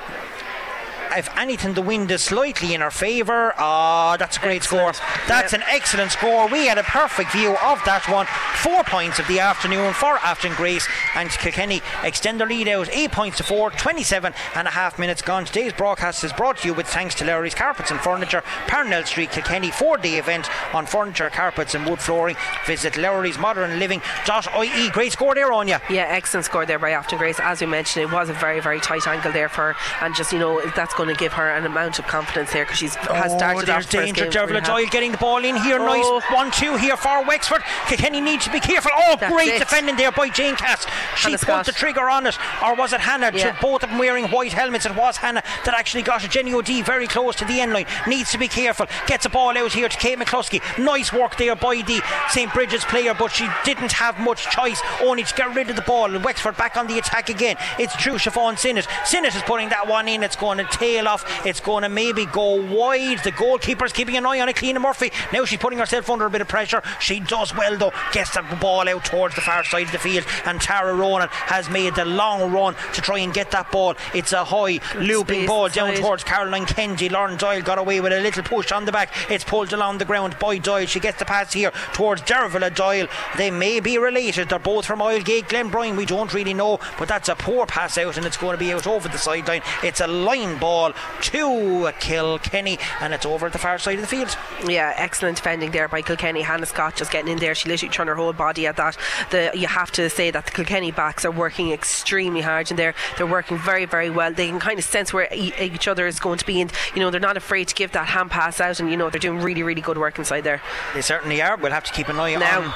If anything, the wind is slightly in her favour. Ah, that's a great Excellent. score. That's Yep. an excellent score. We had a perfect view of that one. Four points of the afternoon for Afton Grace and Kilkenny extend their lead out eight points to four. 27 and a half minutes gone. Today's broadcast is brought to you with thanks to Larry's Carpets and Furniture, Parnell Street, Kilkenny. Four-day event on furniture, carpets, and wood flooring. Visit Lowry's Modern Living. Living.ie. Great score there on you. Yeah, excellent score there by Afton Grace. As we mentioned, it was a very, very tight angle there for and just you know that's going to give her an amount of confidence there because she's has oh, started there's off danger. Dervla Doyle getting the ball in here. Oh. Nice one-two here for Wexford. Kilkenny need to be careful. Oh, That's great it. defending there by Jane Cass. She Hannah put Scott. the trigger on it, or was it Hannah? Yeah. To both of them wearing white helmets. It was Hannah that actually got it. Jenny O'D very close to the end line. Needs to be careful. Gets a ball out here to Kate McCluskey. Nice work there by the St Bridget's player, but she didn't have much choice. Only to get rid of the ball. And Wexford back on the attack again. It's true. Siobhan Sinnott. Sinnott is putting that one in. It's going to tail off. It's going to maybe go wide. The goalkeeper's keeping an eye on it. Clean Murphy. Now she's putting herself under a bit of pressure. She does well though. Gets the ball out towards the far side of the field. And Tara Ronan has made the long run to try and get that ball. It's a high looping space ball down towards Caroline Kennedy. Lauren Doyle got away with a little push on the back. It's pulled along the ground by Doyle. She gets the pass here towards Dervla Doyle. They may be related. They're both from Oylegate, Glenbrien. We don't really know, but that's a poor pass out, and it's going to be out over the sideline. It's a line ball to Kilkenny, and it's over at the far side of the field. Yeah, excellent defending there by Kilkenny. Hannah Scott just getting in there. She literally turned her whole body at that. The you have to say that the Kilkenny backs are working extremely hard in there. They're working very, very well. They can kind of sense where e- each other is going to be, and you know they're not afraid to give that hand pass out. And you know they're doing really, really good work inside there. They certainly are. We'll have to keep an eye Now.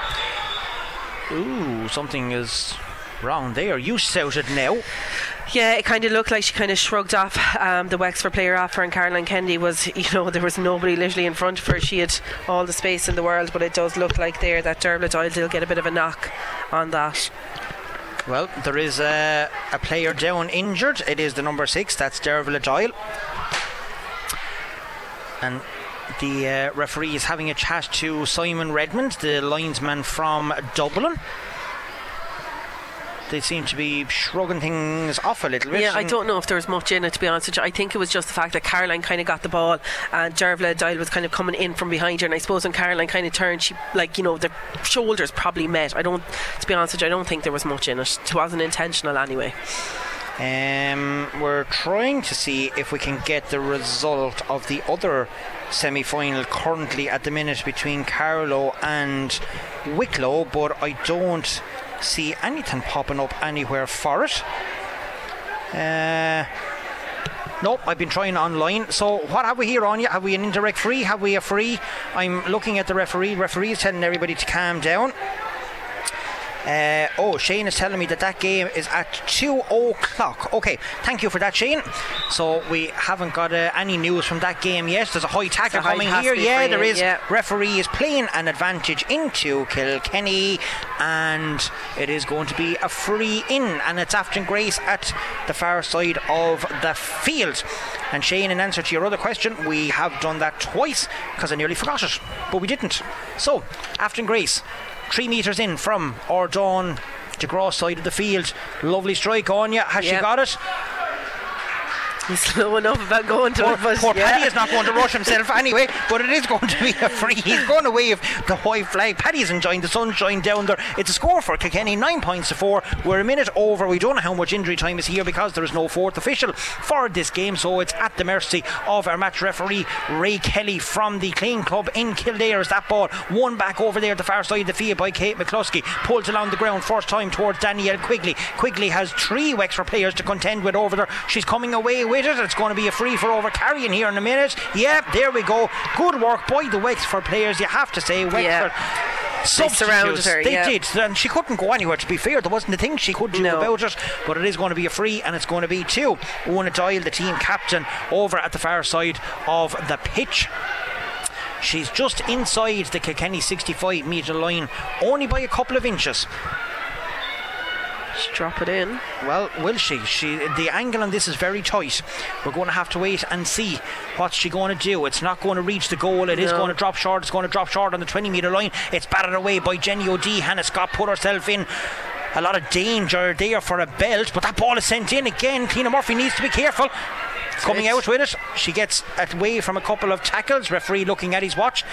on. Ooh, something is Wrong there. You shouted now. Yeah, it kind of looked like she kind of shrugged off um, the Wexford player off her, and Caroline Kennedy was, you know, there was nobody literally in front of her. She had all the space in the world, but it does look like there that Dervla Doyle will get a bit of a knock on that. Well, there is a, a player down injured. It is the number six. That's Dervla Doyle. And the uh, referee is having a chat to Simon Redmond, the linesman from Dublin. They seem to be shrugging things off a little bit. Yeah, I don't know if there was much in it to be honest with you. I think it was just the fact that Caroline kind of got the ball and Dervla Doyle was kind of coming in from behind her. And I suppose when Caroline kind of turned, she like you know the shoulders probably met. I don't, to be honest with you, I don't think there was much in it. It wasn't intentional anyway. Um, we're trying to see if we can get the result of the other semi final currently at the minute between Carlow and Wicklow, but I don't see anything popping up anywhere for it. Uh, Nope, I've been trying online. So what have we here on you? Have we an indirect free? Have we a free? I'm looking at the referee. Referee is telling everybody to calm down. Uh, oh, Shane is telling me that that game is at 2 o'clock. Okay, thank you for that, Shane. So we haven't got uh, any news from that game yet. There's a high tackle high coming here. Yeah, there is. yeah. Referee is playing an advantage into Kilkenny, and it is going to be a free in, and it's Afton Grace at the far side of the field. And Shane, in answer to your other question, we have done that twice because I nearly forgot it, but we didn't. So, Afton Grace, three metres in from Ordon. to Gross side of the field. Lovely strike on you. Has she got it? He's slow enough about going to Poor, it, poor yeah. Paddy is not going to rush himself anyway, but it is going to be a free. He's going to wave the white flag. Paddy's enjoying the sunshine down there. It's a score for Kilkenny, nine points to four. We're a minute over. We don't know how much injury time is here because there is no fourth official for this game, so it's at the mercy of our match referee Ray Kelly from the Clane Club in Kildare. As that ball one back over there at the far side of the field by Kate McCluskey, pulled along the ground first time towards Danielle Quigley. Quigley has three Wexford players to contend with over there. She's coming away with it. It's going to be a free for over carrying here in a minute. Yeah, there we go. Good work by the Wexford players. You have to say, Wexford. surrounded substitutes. her, They yeah. did, and she couldn't go anywhere. To be fair, there wasn't a thing she could do No. about it. But it is going to be a free, and it's going to be two. Una Doyle, the team captain, over at the far side of the pitch. She's just inside the Kilkenny 65 metre line, only by a couple of inches. Just drop it in. Well, will she? She the angle on this is very tight. We're going to have to wait and see what's she going to do. It's not going to reach the goal. It is No. going to drop short. It's going to drop short on the 20 metre line. It's battered away by Jenny O'D. Hannah Scott put herself in. A lot of danger there for a belt, but that ball is sent in again. Tina Murphy needs to be careful. Coming out with it, she gets away from a couple of tackles. Referee looking at his watch.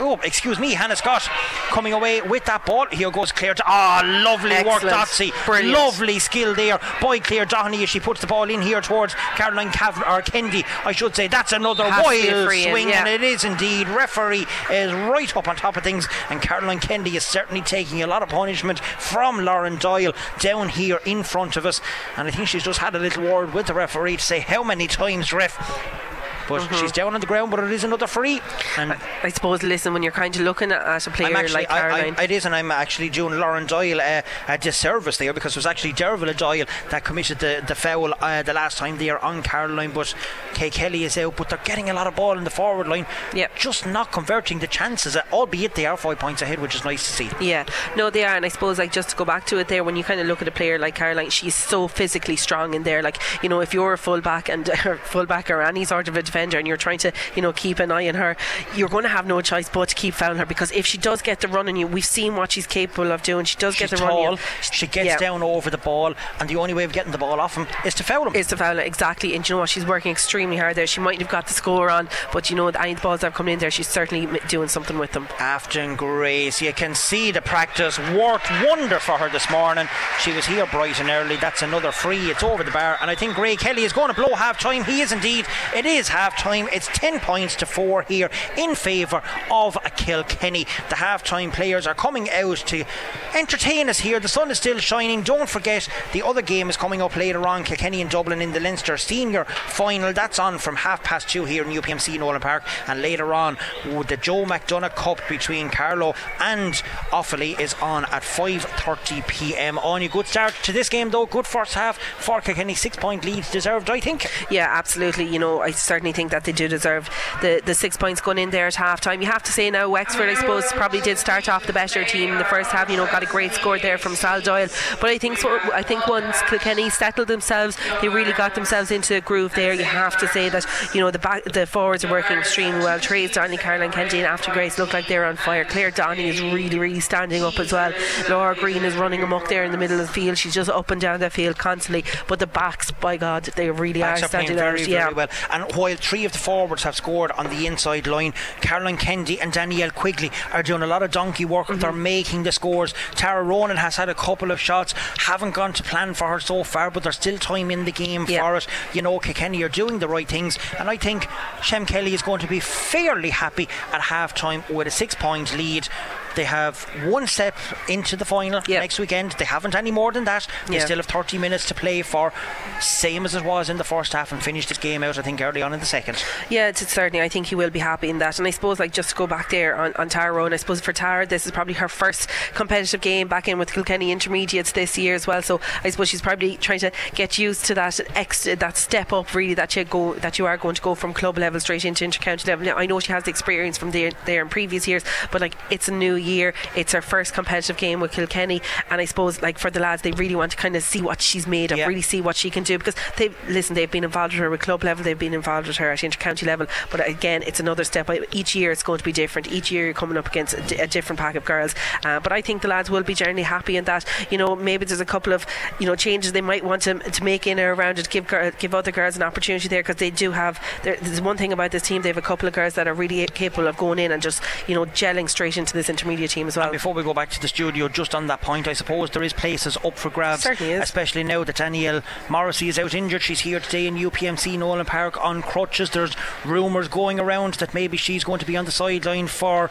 Oh, excuse me, Hannah Scott coming away with that ball. Here goes Claire. Ah, lovely work, Excellent. Dotsy. Brilliant. Lovely skill there by Claire Doheny as she puts the ball in here towards Caroline Cav- or Kennedy. I should say that's another Has to be a wild in, swing, yeah. and it is indeed. Referee is right up on top of things, and Caroline Kennedy is certainly taking a lot of punishment from Lauren Doyle down here in front of us. And I think she's just had a little word with the referee to say how many times, ref. But Mm-hmm. she's down on the ground, but it is another free. And I suppose, listen, when you're kind of looking at, at a player actually, like I, Caroline. I, it is, and I'm actually doing Lauren Doyle uh, a disservice there because it was actually Dervla Doyle that committed the, the foul uh, the last time they there on Caroline. But Kay Kelly is out, but they're getting a lot of ball in the forward line. Yep. Just not converting the chances, uh, albeit they are five points ahead, which is nice to see. Yeah, no, they are, and I suppose like just to go back to it there, when you kind of look at a player like Caroline, she's so physically strong in there. Like you know, if you're a fullback and fullback or any sort of a defender, and you're trying to you know keep an eye on her, you're going to have no choice but to keep fouling her because if she does get the run on you, we've seen what she's capable of doing. She does She's get the run on you. she gets Yeah. down over the ball, and the only way of getting the ball off him is to foul him. Is to foul it exactly, and you know what? She's working extremely hard there. She might have got the score on, but you know, any the balls that have come in there, she's certainly doing something with them. Afton Grace. You can see the practice worked wonder for her this morning. She was here bright and early. That's another free. It's over the bar. And I think Ray Kelly is going to blow half time. He is indeed. It is half half time. It's 10 points to 4 here in favour of Kilkenny. The half time players are coming out to entertain us here. The sun is still shining. Don't forget the other game is coming up later on Kilkenny and Dublin in the Leinster Senior Final. That's on from half past two here in UPMC Nowlan Park. And later on, the Joe McDonagh Cup between Carlow and Offaly is on at 5:30 p.m. On a good start to this game though. Good first half for Kilkenny. Six point leads deserved, I think. Yeah, absolutely. You know, I certainly think that they do deserve the, the six points going in there at half time. You have to say now, Wexford, I suppose, probably did start off the better team in the first half. You know, got a great score there from Sal Doyle. But I think so, I think once Kilkenny settled themselves, they really got themselves into a groove there. You have to say that you know the back, the forwards are working extremely well. Trace, Donny, Caroline Kennedy, and Afton Grace look like they're on fire. Claire Doheny is really, really standing up as well. Laura Green is running amok there in the middle of the field. She's just up and down the field constantly. But the backs, by God, they really backs are standing very, out. Very yeah. well. And while three of the forwards have scored on the inside line, Caroline Kennedy and Danielle Quigley are doing a lot of donkey work. Mm-hmm. They're making the scores. Tara Ronan has had a couple of shots, haven't gone to plan for her so far, but there's still time in the game yeah. for it. You know, Kilkenny are doing the right things, and I think Shem Kelly is going to be fairly happy at half time with a six point lead they have one step into the final yep. next weekend. They haven't any more than that. They yeah. still have 30 minutes to play for, same as it was in the first half, and finish this game out, I think, early on in the second. Yeah, it's, it's certainly. I think he will be happy in that. And I suppose, like, just to go back there on, on Tara and I suppose for Tara, this is probably her first competitive game back in with Kilkenny Intermediates this year as well. So I suppose she's probably trying to get used to that extra, that step up, really, that you go, that you are going to go from club level straight into intercounty level. Now, I know she has the experience from there, there in previous years, but like, it's a new year. It's her first competitive game with Kilkenny, and I suppose like for the lads, they really want to kind of see what she's made of, yeah. really see what she can do because they listen. They've been involved with her at club level, they've been involved with her at intercounty level, but again, it's another step. Each year, it's going to be different. Each year, you're coming up against a, different pack of girls. Uh, but I think the lads will be generally happy in that. You know, maybe there's a couple of you know changes they might want to, to make in or around it, give give other girls an opportunity there because they do have. There's one thing about this team; they have a couple of girls that are really capable of going in and just you know gelling straight into this intermediate team as well. And before we go back to the studio, just on that point, I suppose there is places up for grabs. Certainly is. Especially now that Danielle Morrissey is out injured. She's here today in UPMC Nowlan Park on crutches. There's rumours going around that maybe she's going to be on the sideline for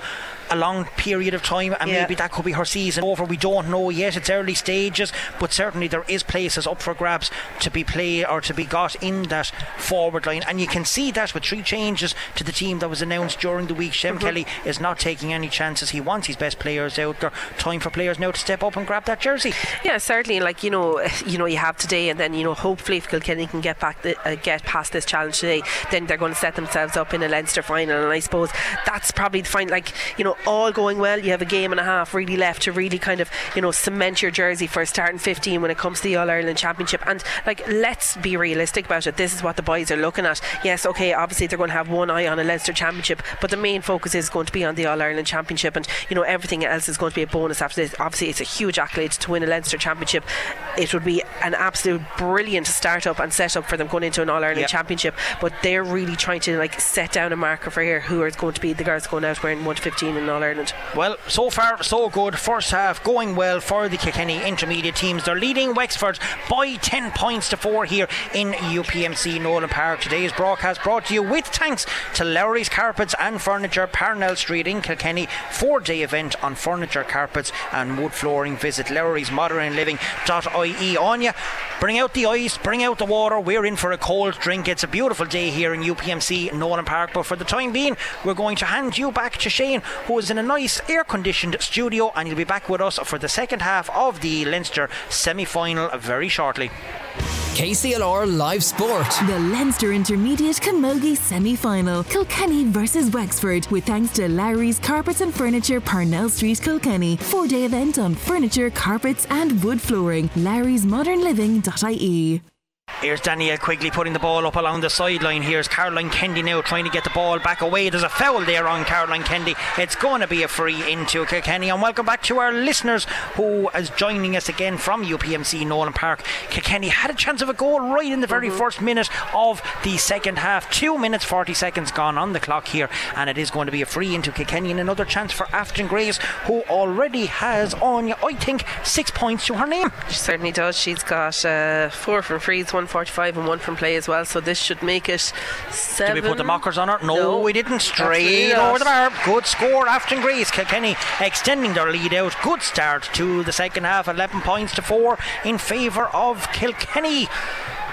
a long period of time, and yeah. maybe that could be her season over. We don't know yet. It's early stages, but certainly there is places up for grabs to be played or to be got in that forward line, and you can see that with three changes to the team that was announced during the week. Shem mm-hmm. Kelly is not taking any chances. He wants his best players out there. Time for players now to step up and grab that jersey. Yeah, certainly. Like you know, you know, you have today, and then you know, hopefully, if Kilkenny can get back, the, uh, get past this challenge today, then they're going to set themselves up in a Leinster final, and I suppose that's probably the final. Like you know, all going well, you have a game and a half really left to really kind of, you know, cement your jersey for starting 15 when it comes to the All Ireland Championship. And, like, let's be realistic about it. This is what the boys are looking at. Yes, okay, obviously they're going to have one eye on a Leinster Championship, but the main focus is going to be on the All Ireland Championship. And, you know, everything else is going to be a bonus after this. Obviously, it's a huge accolade to win a Leinster Championship. It would be an absolute brilliant start up and set up for them going into an All Ireland yep. Championship. But they're really trying to, like, set down a marker for here who are going to be the girls going out wearing 1 to 15 in All Ireland. Well, so far so good. First half going well for the Kilkenny intermediate teams. They're leading Wexford by 10 points to 4 here in UPMC Nowlan Park. Today's broadcast brought to you with thanks to Lowry's Carpets and Furniture, Parnell Street in Kilkenny. Four day event on furniture, carpets, and wood flooring. Visit Lowry's Modern Living.ie on you. Bring out the ice, bring out the water. We're in for a cold drink. It's a beautiful day here in UPMC Nowlan Park, but for the time being, we're going to hand you back to Shane, who is in a nice air conditioned studio, and he'll be back with us for the second half of the Leinster semi final very shortly. KCLR Live Sport. The Leinster Intermediate Camogie semi final. Kilkenny versus Wexford. With thanks to Larry's Carpets and Furniture, Parnell Street, Kilkenny. Four day event on furniture, carpets, and wood flooring. Larry's Modern Living.ie. Here's Danielle Quigley putting the ball up along the sideline. Here's Caroline Kennedy now trying to get the ball back away. There's a foul there on Caroline Kennedy. It's going to be a free into Kilkenny. And welcome back to our listeners who is joining us again from UPMC Nowlan Park. Kilkenny had a chance of a goal right in the very mm-hmm. first minute of the second half. Two minutes, 40 seconds gone on the clock here. And it is going to be a free into Kilkenny and another chance for Afton Grace, who already has on, I think, six points to her name. She certainly does. She's got uh, four from frees, one 145 and one from play as well. So this should make it seven. Did we put the mockers on her? No, No, we didn't. Straight over the bar. Good score, Afton Grace. Kilkenny extending their lead out. Good start to the second half. 11 points to 4 in favour of Kilkenny.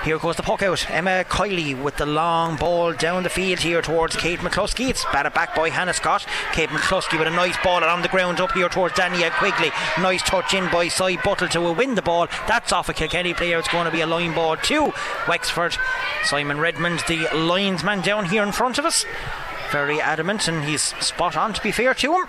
Here goes the puck out. Emma Kiley with the long ball down the field here towards Kate McCluskey. It's batted back by Hannah Scott. Kate McCluskey with a nice ball on the ground up here towards Danielle Quigley. Nice touch in by Cy Buttle to win the ball. That's off a Kilkenny player. It's going to be a line ball to Wexford. Simon Redmond, the linesman down here in front of us. Very adamant and he's spot on to be fair to him.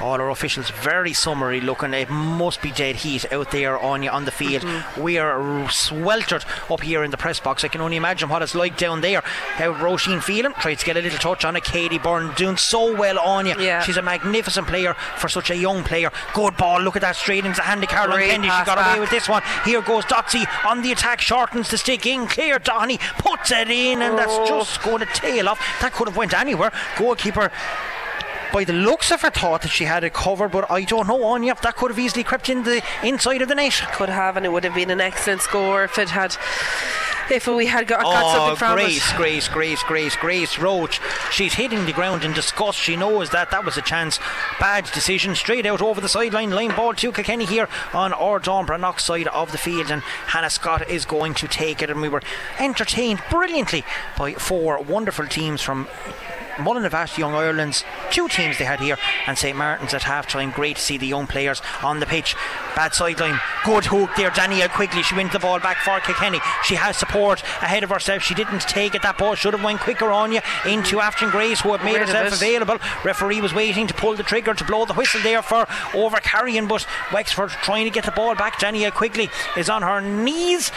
All our officials very summery looking. It must be dead heat out there on you on the field. Mm-hmm. We are sweltered up here in the press box. I can only imagine what it's like down there. How Roisin Phelan tries to get a little touch on it. Katie Byrne doing so well on you. Yeah. She's a magnificent player for such a young player. Good ball. Look at that straight into the hand of Caroline Great Kennedy. She got away with this one. Here goes Dotsy on the attack. Shortens the stick in. Clear. Donny puts it in, and that's Oh. just going to tail off. That could have went anywhere. Goalkeeper by the looks of her thought that she had it covered, but I don't know on That could have easily crept in the inside of the net. Could have, and it would have been an excellent score if it had. If we had got, got Oh, something from Grace, it. Grace, Grace, Grace, Grace Roach. She's hitting the ground in disgust. She knows that that was a chance. Bad decision. Straight out over the sideline. Line ball to Kilkenny here on our Brannock side of the field. And Hannah Scott is going to take it. And we were entertained brilliantly by four wonderful teams from Mullinavat Young Ireland's two teams they had here and St Martin's at half time. Great to see the young players on the pitch. Bad sideline. Good hook there. Danielle Quigley. She wins the ball back for Kilkenny. She has support ahead of herself. She didn't take it. That ball should have went quicker on you into Afton Grace who had made herself available. Referee was waiting to pull the trigger to blow the whistle there for over carrying, but Wexford trying to get the ball back. Danielle Quigley is on her knees.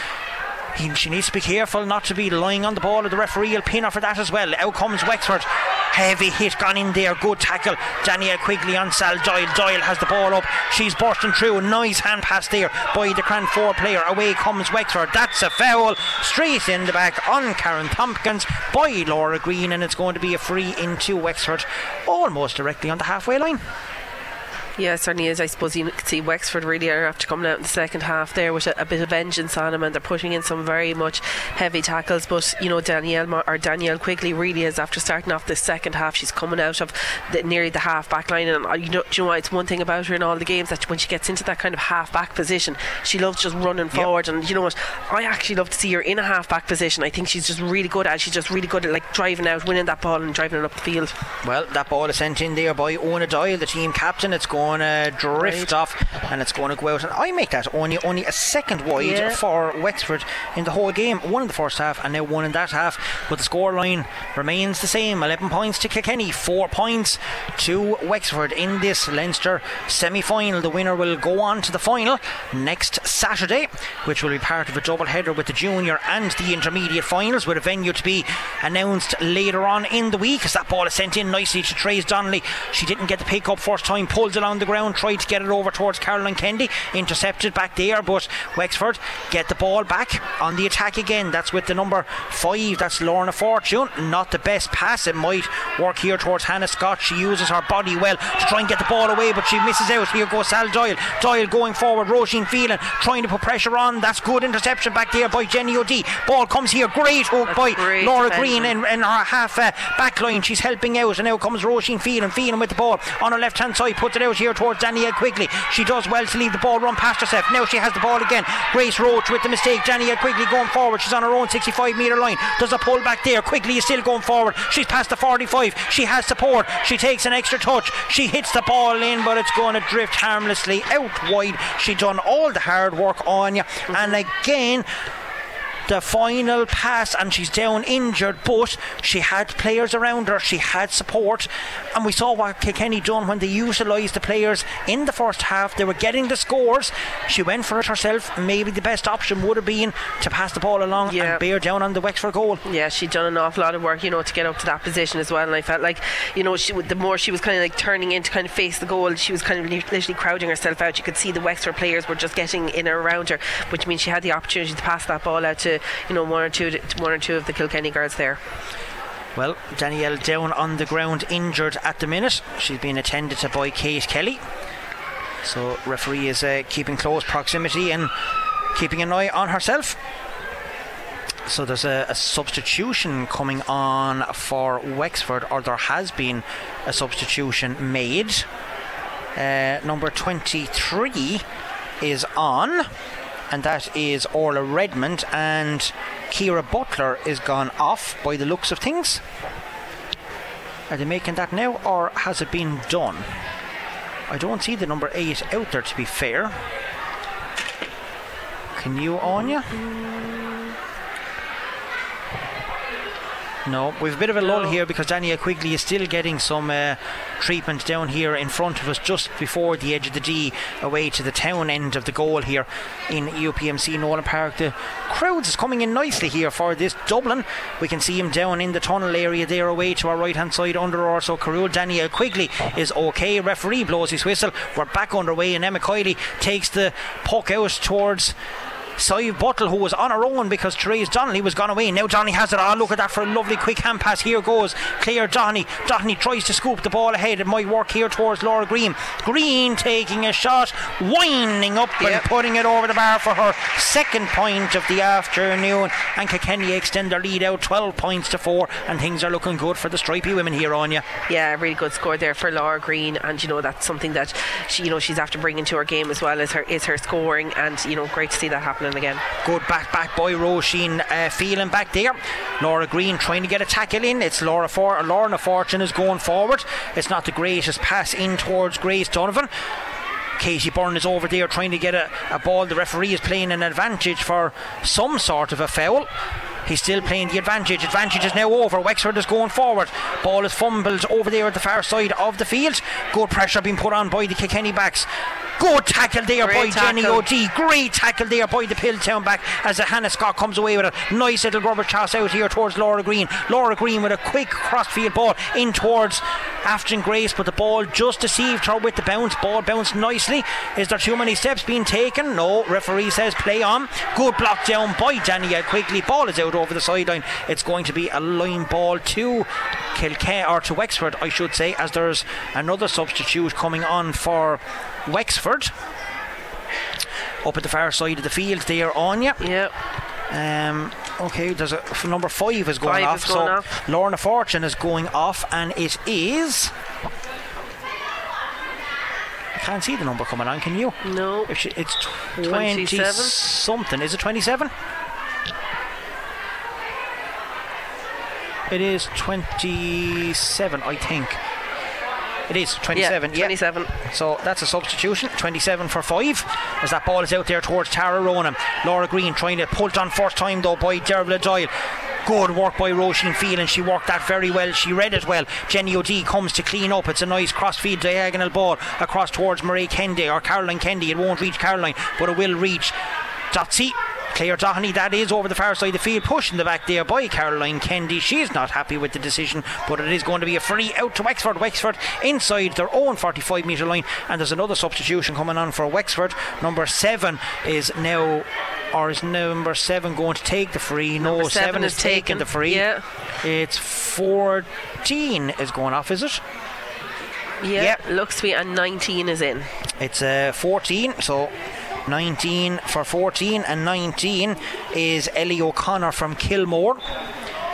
He, she needs to be careful not to be lying on the ball, or the referee will pin her for that as well. Out comes Wexford. Heavy hit gone in there. Good tackle. Danielle Quigley on Sal Doyle. Doyle has the ball up. She's bursting through. Nice hand pass there by the Craanford player. Away comes Wexford. That's a foul. Straight in the back on Karen Tompkins by Laura Green, and it's going to be a free into Wexford almost directly on the halfway line. Yeah, certainly is. I suppose you can see Wexford really are after coming out in the second half there with a, a bit of vengeance on them, and they're putting in some very much heavy tackles. But you know, Danielle Mar- or Danielle Quigley really is after starting off the second half. She's coming out of the, nearly the half back line, and uh, you know, do you know what? It's one thing about her in all the games that when she gets into that kind of half back position, she loves just running forward. And you know what? I actually love to see her in a half back position. I think she's just really good at. it. She's just really good at like driving out, winning that ball, and driving it up the field. Well, that ball is sent in there by Ona Doyle, the team captain. It's going to drift Right. off and it's going to go out. And I make that only only a second wide Yeah. for Wexford in the whole game. One in the first half and now one in that half. But the scoreline remains the same 11 points to Kilkenny, 4 points to Wexford in this Leinster semi final. The winner will go on to the final next Saturday, which will be part of a double header with the junior and the intermediate finals, with a venue to be announced later on in the week. As that ball is sent in nicely to Trace Donnelly, she didn't get the pick up first time, pulled it on the ground, tried to get it over towards Caroline Kennedy, intercepted back there, but Wexford get the ball back on the attack again. That's with the number five, that's Lorna Fortune. Not the best pass, it might work here towards Hannah Scott. She uses her body well to try and get the ball away, but she misses out. Here goes Sal Doyle. Doyle going forward, Roisin Phelan trying to put pressure on. That's good interception back there by Jenny O'D. Ball comes here, great hook That's by great Laura. Green in, in her half uh, back line. She's helping out, and now comes Roisin Phelan. Phelan with the ball on her left hand side, puts it out here towards Danielle Quigley. She does well to leave the ball run past herself. Now she has the ball again. Grace Roach with the mistake. Danielle Quigley going forward. She's on her own 65 metre line. Does a pull back there. Quigley is still going forward. She's past the 45. She has support. She takes an extra touch. She hits the ball in, but it's going to drift harmlessly out wide. She done all the hard work on you. And again, the final pass and she's down injured but she had players around her she had support and we saw what Kilkenny done when they utilised the players in the first half they were getting the scores she went for it herself maybe the best option would have been to pass the ball along Yeah. and bear down on the Wexford goal Yeah, she'd done an awful lot of work, you know, to get up to that position as well. And I felt like, you know, she, the more she was kind of like turning in to kind of face the goal, she was kind of literally crowding herself out. You could see the Wexford players were just getting in and around her, which means she had the opportunity to pass that ball out to, you know, one or two, one or two of the Kilkenny guards there. Well, Danielle down on the ground, injured at the minute. She's being attended to by Kate Kelly. So referee is uh, keeping close proximity and keeping an eye on herself. So there's a, a, substitution coming on for Wexford, or there has been a substitution made. Uh, number 23 is on, and that is Orla Redmond, and Kira Butler is gone off by the looks of things. Are they making that now, or has it been done? I don't see the number 8 out there, to be fair. Can you, Anya? No, we've a bit of a no. lull here because Danielle Quigley is still getting some uh, treatment down here in front of us, just before the edge of the D, away to the town end of the goal here in UPMC Nowlan Park. The crowds is coming in nicely here for this Dublin. We can see him down in the tunnel area there, away to our right hand side under also Carew. Danielle Quigley is okay. Referee blows his whistle. We're back underway, and Emma Kiley takes the puck out towards Sive Buttle, who was on her own because Therese Donnelly was gone away. Now Donnelly has it. Oh, look at that for a lovely quick hand pass. Here goes Claire Donnelly. Donnelly tries to scoop the ball ahead. It might work here towards Laura Green. Green taking a shot, winding up yep. and putting it over the bar for her second point of the afternoon. And Kilkenny extend their lead out 12 points to 4, and things are looking good for the stripy women here on you. Yeah, really good score there for Laura Green, and you know that's something that she, you know, she's after bringing to her game as well as her is her scoring, and you know, great to see that happen happening again. Good back back by Roisin uh, Phelan back there. Laura Green trying to get a tackle in. It's Laura For Lorna Fortune is going forward. It's not the greatest pass in towards Grace Donovan. Katie Byrne is over there trying to get a, a ball. The referee is playing an advantage for some sort of a foul. He's still playing the advantage. Advantage is now over. Wexford is going forward. Ball is fumbled over there at the far side of the field. Good pressure being put on by the Kilkenny backs. Good tackle there Great by tackle. Jenny O'D. Great tackle there by the Piltown back as the Hannah Scott comes away with a nice little rubber toss out here towards Laura Green. Laura Green with a quick crossfield ball in towards Afton Grace, but the ball just deceived her with the bounce. Ball bounced nicely. Is there too many steps being taken? No. Referee says play on. Good block down by Danielle Quigley. Ball is out over the sideline. It's going to be a line ball to Kilkenny or to Wexford, I should say, as there's another substitute coming on for Wexford. Up at the far side of the field there, Anya. Yep. Um, okay, there's a number five is going five off. Is going so off. Lorna Fortune is going off, and it is. I can't see the number coming on. Can you? No. She, it's 20 something. Is it 27? It is 27, I think. It is 27. Yeah, 27. Yeah. So that's a substitution. 27 for 5. As that ball is out there towards Tara Ronan. Laura Green trying to pull it on first time though by Dervla Doyle. Good work by Roisin Phelan. She worked that very well. She read it well. Jenny O'D comes to clean up. It's a nice crossfield diagonal ball across towards Marie Kennedy or Caroline Kennedy. It won't reach Caroline, but it will reach Dotsie. Claire Doheny, that is over the far side of the field, pushing the back there by Caroline Kennedy. She's not happy with the decision, but it is going to be a free out to Wexford. Wexford inside their own 45 metre line, and there's another substitution coming on for Wexford. Number seven is now, or is number seven going to take the free? Number no, seven, seven is, taking the free. Yeah. It's 14 is going off, is it? Yeah, yep. looks to be, and 19 is in. It's uh, 14, so 19 for 14 and 19 is Ellie O'Connor from Kilmore.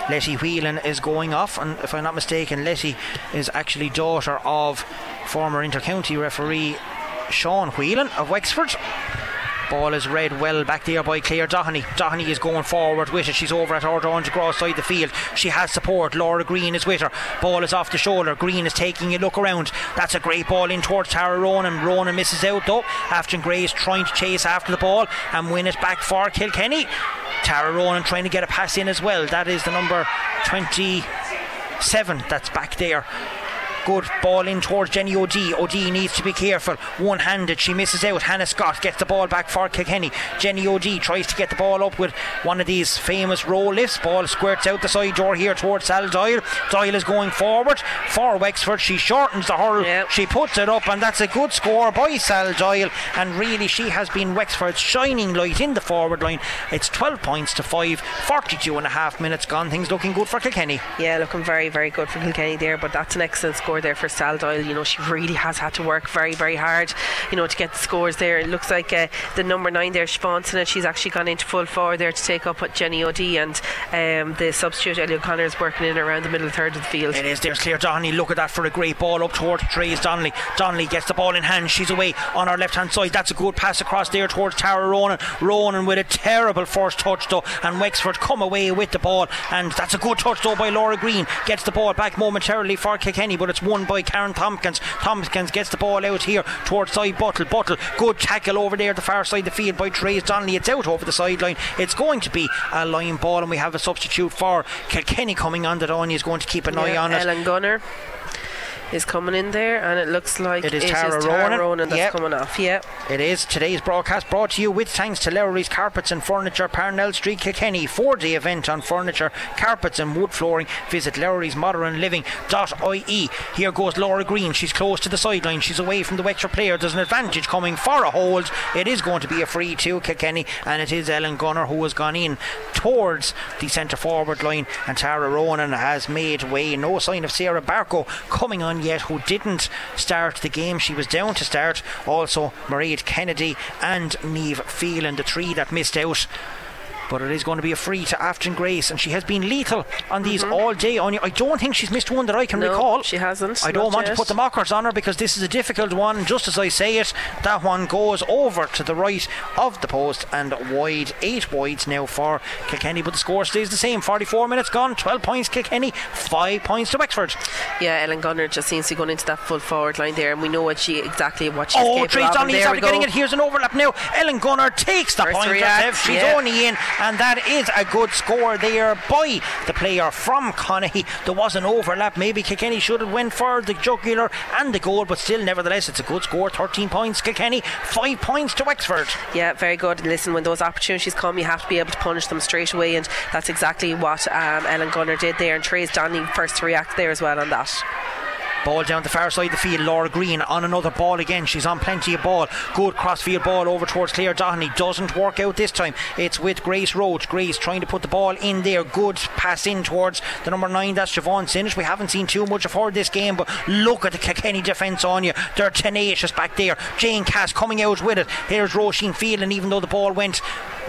Letty Whelan is going off, and if I'm not mistaken, Letty is actually daughter of former intercounty referee Sean Whelan of Wexford. Ball is read well back there by Claire Doheny. Doheny is going forward with it. She's over at Ardon Cross side the field. She has support. Laura Green is with her. Ball is off the shoulder. Green is taking a look around. That's a great ball in towards Tara Ronan. Ronan misses out though. Afton Gray is trying to chase after the ball and win it back for Kilkenny. Tara Ronan trying to get a pass in as well. That is the number 27 that's back there. Good ball in towards Jenny O'D. O'D needs to be careful. One handed, she misses out. Hannah Scott gets the ball back for Kilkenny. Jenny O'D tries to get the ball up with one of these famous roll lifts. Ball squirts out the side door here towards Sal Doyle. Doyle is going forward for Wexford. She shortens the hurl. Yep. She puts it up, and that's a good score by Sal Doyle. And really, she has been Wexford's shining light in the forward line. It's 12 points to 5, 42 and a half minutes gone. Things looking good for Kilkenny. Yeah, looking very, very good for Kilkenny there, but that's an excellent score score there for Sal Doyle. You know, she really has had to work very, very hard, you know, to get the scores there. It looks like uh, the number nine there, Sinnott, she's actually gone into full forward there to take up with Jenny O'D and um, the substitute Ellie O'Connor is working in around the middle third of the field. It is. There's Claire Donnelly. Look at that for a great ball up towards Trace Donnelly. Donnelly gets the ball in hand. She's away on our left hand side. That's a good pass across there towards Tara Ronan. Ronan with a terrible first touch though, and Wexford come away with the ball. And that's a good touch though by Laura Green. Gets the ball back momentarily for Kilkenny, but it's won by Karen Tompkins. Tompkins gets the ball out here towards side Buttle. Buttle, good tackle over there the far side of the field by Trace Donnelly. It's out over the sideline. It's going to be a line ball, and we have a substitute for Kilkenny coming on that Anya is going to keep an eye Yeah, on it. Ellen Gunner is coming in there, and it looks like It is it Tara is Tara Ronan. Ronan that's Yep. coming off. Yeah. It is today's broadcast brought to you with thanks to Lowry's Carpets and Furniture, Parnell Street, Kilkenny. Four day event on furniture, carpets, and wood flooring. Visit Lowry's Modern Living.ie. Here goes Laura Green. She's close to the sideline. She's away from the Wexford player. There's an advantage coming for a hold. It is going to be a free to Kilkenny, and it is Ellen Gunner who has gone in towards the centre forward line. And Tara Ronan has made way. No sign of Sarah Barco coming on yet, who didn't start the game. She was down to start. Also, Mairead Kennedy and Neve Phelan, the three that missed out. But it is going to be a free to Afton Grace, and she has been lethal on these all day. On I don't think she's missed one that I can Mm-hmm. No, recall. she hasn't, I don't want to put the mockers on her because this is a difficult one. Just as I say it, that one goes over to the right of the post and wide. Eight wides now for Kilkenny, but the score stays the same. 44 minutes gone, 12 points Kilkenny, 5 points to Wexford. Yeah, Ellen Gunner just seems to be going into that full forward line there, and we know what she exactly what she's Oh, capable Trace of. Donnelly is after getting it. Here's an overlap now. Ellen Gunner takes the First point react. She's yeah. only in, and that is a good score there by the player from Conahy. There was an overlap. Maybe Kilkenny should have went for the jugular and the goal, but still, nevertheless, it's a good score. 13 points Kilkenny, 5 points to Wexford. Yeah, very good. Listen, when those opportunities come, you have to be able to punish them straight away, and that's exactly what um, Ellen Gunner did there. And Trace Donnelly first to react there as well on that. Ball down the far side of the field. Laura Green on another ball again. She's on plenty of ball. Good crossfield ball over towards Claire Doheny. Doesn't work out this time. It's with Grace Roach. Grace trying to put the ball in there. Good pass in towards the number nine. That's Siobhan Sinnott. We haven't seen too much of her this game, but look at the Kilkenny defence on you. They're tenacious back there. Jane Cass coming out with it. Here's Roisin Phelan, and even though the ball went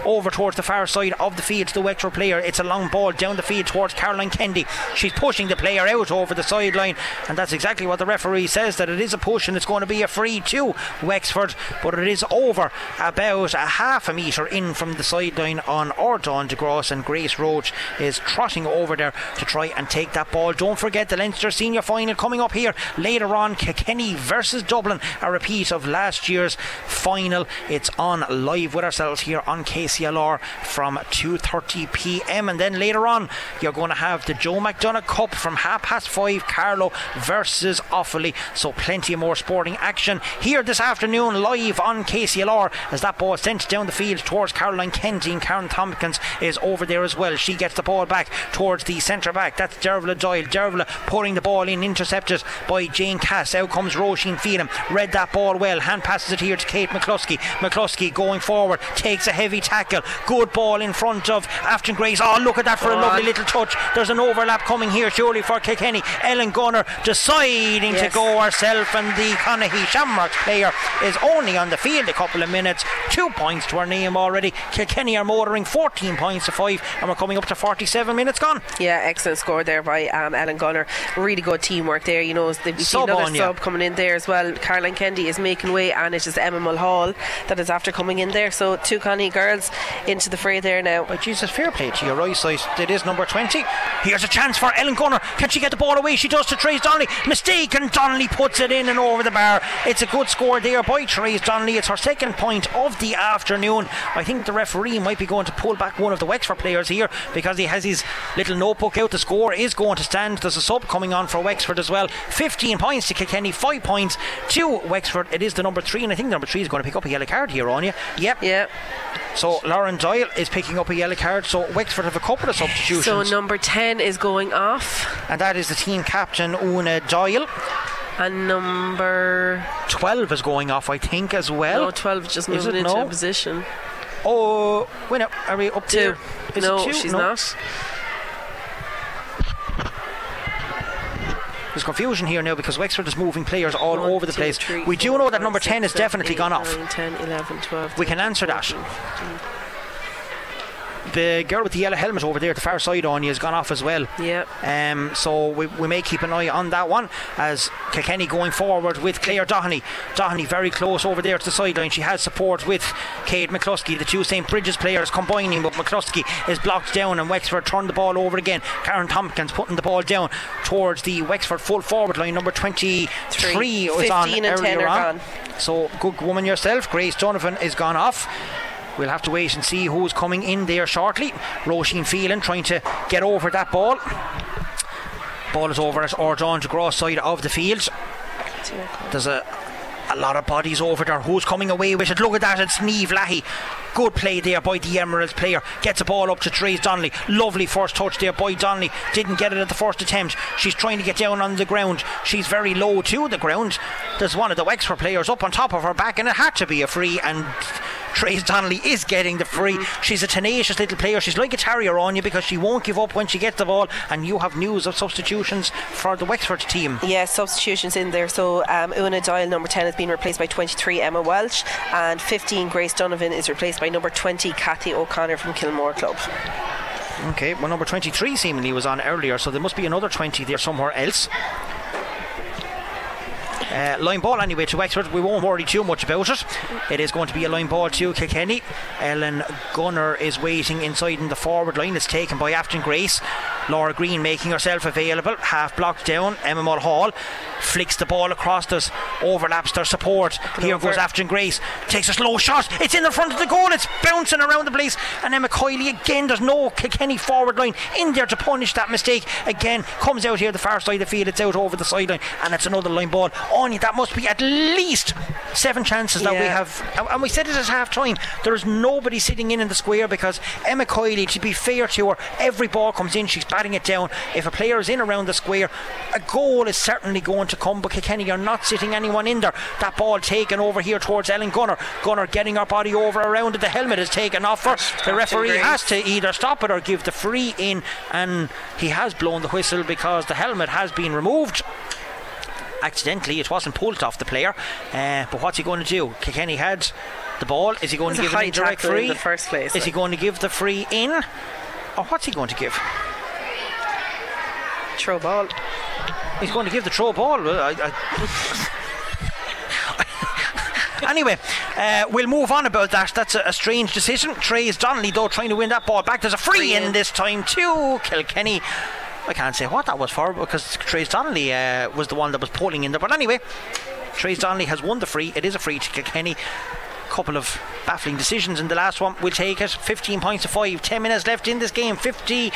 over towards the far side of the field to the Wexford player. It's a long ball down the field towards Caroline Kennedy. She's pushing the player out over the sideline, and that's exactly what the referee says that it is a push and it's going to be a free to Wexford, but it is over about a half a metre in from the sideline on Ordon de Gross, and Grace Roach is trotting over there to try and take that ball. Don't forget the Leinster Senior Final coming up here later on. Kilkenny versus Dublin, a repeat of last year's final. It's on live with ourselves here on KCLR from 2:30 p.m. and then later on you're going to have the Joe McDonagh Cup from half past five. Carlow versus Offaly. So plenty more sporting action here this afternoon live on KCLR as that ball sent down the field towards Caroline Kennedy and Karen Tompkins is over there as well. She gets the ball back towards the centre back. That's Dervla Doyle. Dervla pouring the ball in, intercepted by Jane Cass. Out comes Roisin Phelan. Read that ball well. Hand passes it here to Kate McCluskey. McCluskey going forward takes a heavy tackle. Good ball in front of Afton Grace. Oh, look at that for a lovely on. little touch. There's an overlap coming here, surely for Kilkenny. Ellen Gunner deciding Yes. to go herself, and the Conahy Shamrocks player is only on the field a couple of minutes. Two points to her name already. Kilkenny are motoring 14 points to five, and we're coming up to 47 minutes gone. Yeah, excellent score there by um, Ellen Gunner. Really good teamwork there. You know, they've seen Sub another on sub coming in there as well. Caroline Kennedy is making way, and it is Emma Mulhall that is after coming in there. So two Connie girls into the fray there now. But Jesus, fair play to your eyesight. It is number 20. Here's a chance for Ellen Gunner. Can she get the ball away? She does to Trace Donnelly. Mistake, and Donnelly puts it in and over the bar. It's a good score there by Trace Donnelly. It's her second point of the afternoon. I think the referee might be going to pull back one of the Wexford players here because he has his little notebook out. The score is going to stand. There's a sub coming on for Wexford as well. 15 points to Kilkenny, 5 points to Wexford. It is the number 3, and I think the number 3 is going to pick up a yellow card here on you. Yep. Yeah. So Lauren Doyle is picking up a yellow card. So Wexford have a couple of substitutions. So number 10 is going off, and that is the team captain Una Doyle. and number 12 is going off, I think, as well. no 12 just Is moving into No. a position. Oh, wait, no, are we up Two. Is no, two? she's No. not. There's confusion here now because Wexford is moving players all One, over the two, place. three, we do know that number 10 has definitely eight, gone off. 9, 10, 11, 12. We can answer that. 14, 15. The girl with the yellow helmet over there at the far side on you has gone off as well. Yep. Um, so we, we may keep an eye on that one as Kilkenny going forward with Claire Doheny. Doheny very close over there to the sideline. She has support with Kate McCluskey. The two St Bridges players combining, but McCluskey is blocked down and Wexford turn the ball over again. Karen Tompkins putting the ball down towards the Wexford full forward line. Number 23 Three. was on 15 and 10 earlier are on. gone. So good woman yourself. Grace Donovan is gone off. We'll have to wait and see who's coming in there shortly. Roisin Phelan trying to get over that ball. Ball is over at Ordawn to Gross side of the field. There's a a lot of bodies over there. Who's coming away with it? Look at that, it's Neve Lahey. Good play there by the Emeralds player. Gets a ball up to Therese Donnelly. Lovely first touch there by Donnelly. Didn't get it at the first attempt. She's trying to get down on the ground. She's very low to the ground. There's one of the Wexford players up on top of her back, and it had to be a free. And Therese Donnelly is getting the free. She's a tenacious little player. She's like a terrier on you because she won't give up when she gets the ball. And you have news of substitutions for the Wexford team. Yeah, substitutions in there. So um, Una Dial, number 10, has been replaced by 23 Emma Welch, and 15 Grace Donovan is replaced by number 20 Kathy O'Connor from Kilmore Club. Okay, well, number 23 seemingly was on earlier, so there must be another 20 there somewhere else. Uh, line ball anyway to Wexford. We won't worry too much about it. It is going to be a line ball to Kilkenny. Ellen Gunner is waiting inside in the forward line. It's taken by Afton Grace. Laura Green making herself available. Half blocked down. Emma Mulhall flicks the ball across. There's overlaps their support. Here over. goes Afton Grace. Takes a slow shot. It's in the front of the goal. It's bouncing around the place. And Emma Coyley again. There's no Kilkenny forward line in there to punish that mistake. Again, comes out here the far side of the field. It's out over the sideline. And it's another line ball. Only that must be at least seven chances that we have. and- And we said it at half time. There is nobody sitting in in the square because Emma Coyley, to be fair to her, every ball comes in, she's batting it down. If a player is in around the square, a goal is certainly going to come. But Kilkenny are not sitting anyone in there. That ball taken over here towards Ellen Gunner. Gunner getting her body over around it. The helmet is taken off her. The referee has to either stop it or give the free in, and he has blown the whistle because the helmet has been removed accidentally. It wasn't pulled off the player. Uh, but what's he going to do? Kilkenny had the ball. Is he going to give a an indirect tackle in the first place, Is he going to give the free in? Or what's he going to give? Throw ball. He's going to give the throw ball. I, I Anyway, uh, we'll move on about that. That's a, a strange decision. Trey's Donnelly, though, trying to win that ball back. There's a free, Free in in. this time too. Kilkenny. I can't say what that was for because Trey's Donnelly uh, was the one that was pulling in there. But anyway, Trey's Donnelly has won the free. It is a free to Kilkenny. Couple of baffling decisions in the last one. We'll take it. 15 points to 5. 10 minutes left in this game. 50,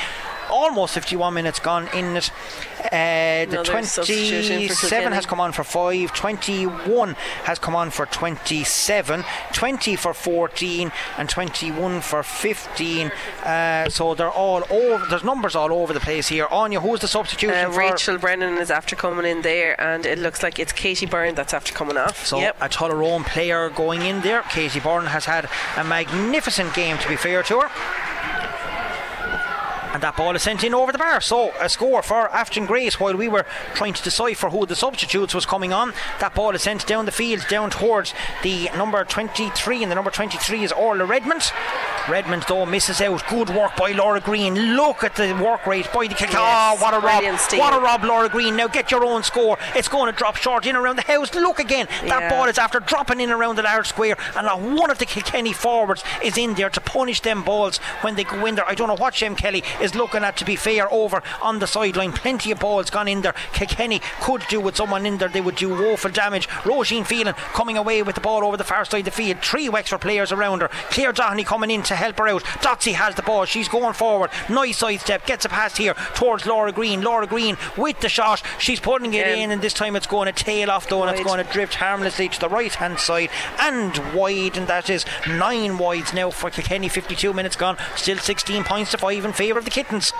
almost 51 minutes gone in it. Uh, the Another substitution for 27 has come on for 5. 21 has come on for 27. 20 for 14. And 21 for 15. Uh, so they're all over. There's numbers all over the place here. Anya, who's the substitution Uh. Rachel Brennan is after coming in there, and it looks like it's Katie Byrne that's after coming off. So yep. a Tullaroan player going in there. Katie Byrne has had a magnificent game to be fair to her. And that ball is sent in over the bar. So a score for Afton Grace while we were trying to decipher who the substitutes was coming on. That ball is sent down the field, down towards the number 23, and the number 23 is Orla Redmond. Redmond though misses out. Good work by Laura Green. Look at the work rate by the kick. Yes, oh, what a rob! steal. What a rob, Laura Green. Now get your own score. It's going to drop short in around the house. Look again. That Yeah. ball is after dropping in around the large square, and not one of the Kilkenny forwards is in there to punish them balls when they go in there. I don't know what Shem Kelly is looking at. To be fair, over on the sideline, plenty of balls gone in there. Kilkenny could do with someone in there. They would do woeful damage. Roisin Phelan coming away with the ball over the far side of the field. Three Wexford players around her. Claire Doheny coming in to help her out. Dotsy has the ball. She's going forward. Nice sidestep. Gets a pass here towards Laura Green. Laura Green with the shot. She's putting it Yeah. in, and this time it's going to tail off though, and it's going to drift harmlessly to the right hand side and wide, and that is nine wides now for Kilkenny. 52 minutes gone, still 16 points to five in favour of the Kittens.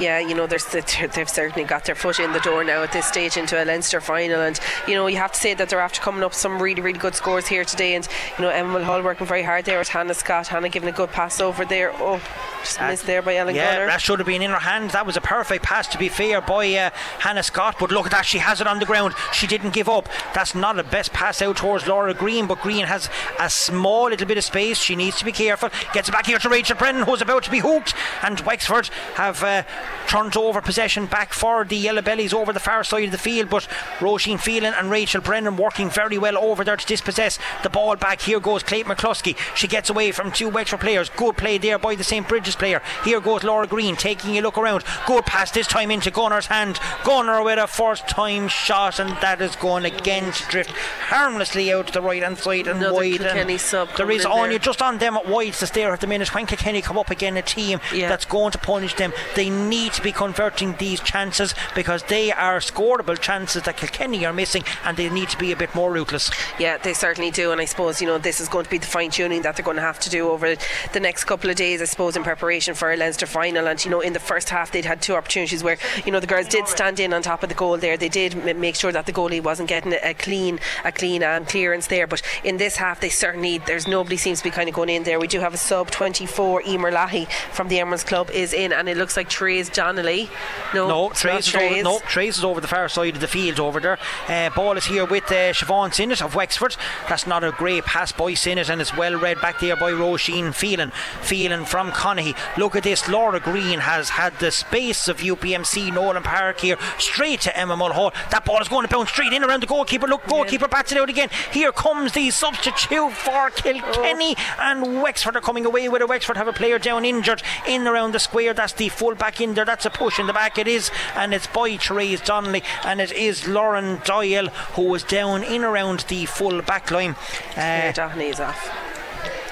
yeah, you know, there's, they've certainly got their foot in the door now at this stage into a Leinster final, and you know, you have to say that they're after coming up some really, really good scores here today. And you know, Emma Hull working very hard there with Hannah Scott. Hannah giving a good pass over there. Oh, just missed there by Ellen yeah, Gunner. that should have been in her hand. That was a perfect pass, to be fair, by uh, Hannah Scott. But look at that, she has it on the ground. She didn't give up. That's not the best pass out towards Laura Green, but Green has a small little bit of space. She needs to be careful. Gets it back here to Rachel Brennan, who's about to be hooked. And Wexford have uh, turned over possession back for the Yellow Bellies over the far side of the field. But Roisin Phelan and Rachel Brennan working very well over there to dispossess the ball back. Here goes Kate McCluskey. She gets away from two Wexford players. Good play there by the St. Bridges player. Here goes Laura Green taking a look around. Good pass this time into Gunner's hand. Gunner with a first time shot, and that is going again to drift harmlessly out to the right hand side and Another wide. And sub there coming on there. you just on them at wides to stare at the minute. When Kilkenny come up again, a team Yeah. that's going to punish them, they need to be converting these chances because they are scoreable chances that Kilkenny are missing, and they need to be a bit more ruthless. Yeah, they certainly do, and I suppose you know this is going to be the fine tuning that they're going to have to do over the next couple of days. I suppose in preparation for a Leinster final, and you know in the first half they'd had two opportunities where you know the girls did stand in on top of the goal there. They did make sure that the goalie wasn't getting a, a clean, a clean um, clearance there. But in this half, they certainly there's nobody seems to be kind of going in there. We do have a sub 24 Emer Lahi from the Emeralds Club is in, and it looks like Therese Donnelly. No, No, Trace is, over, no, Trace is over the far side of the field over there. Uh, ball is here with uh, Siobhan Sinnott of Wexford. That's not a great pass by Sinnott, and it's well read back there by Roisin Phelan. Phelan from Conahy. Look at this. Laura Green has had the space of UPMC Nowlan Park here, straight to Emma Mulhall. That ball is going to bounce straight in around the goalkeeper. Look, goalkeeper bats it out again. Here comes the substitute for Kilkenny, and Wexford are coming away with it. Wexford have a player down injured in around the square. That's the full back in there. That's a push in the back. It is, and it's by Therese Donnelly, and it is Lauren Doyle who was down in around the full back line. Claire Uh, is off.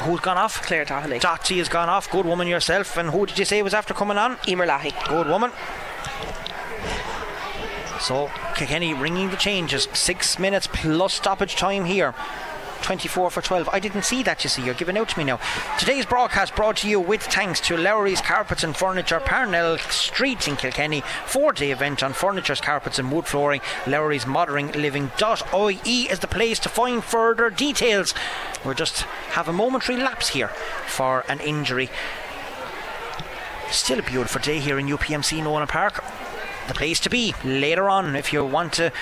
who's gone off? Claire Doheny. Dotsie has gone off. Good woman yourself. And who did you say was after coming on? Emer Lahi. Good woman. So Kilkenny ringing the changes. Six minutes plus stoppage time here. 24 for 12. I didn't see that, you see. You're giving out to me now. Today's broadcast brought to you with thanks to Lowry's Carpets and Furniture, Parnell Street in Kilkenny. Four day event on furnitures, carpets, and wood flooring. Lowry's Modern Living.ie is the place to find further details. We'll just have a momentary lapse here for an injury. Still a beautiful day here in UPMC Nowlan Park. The place to be later on if you want to.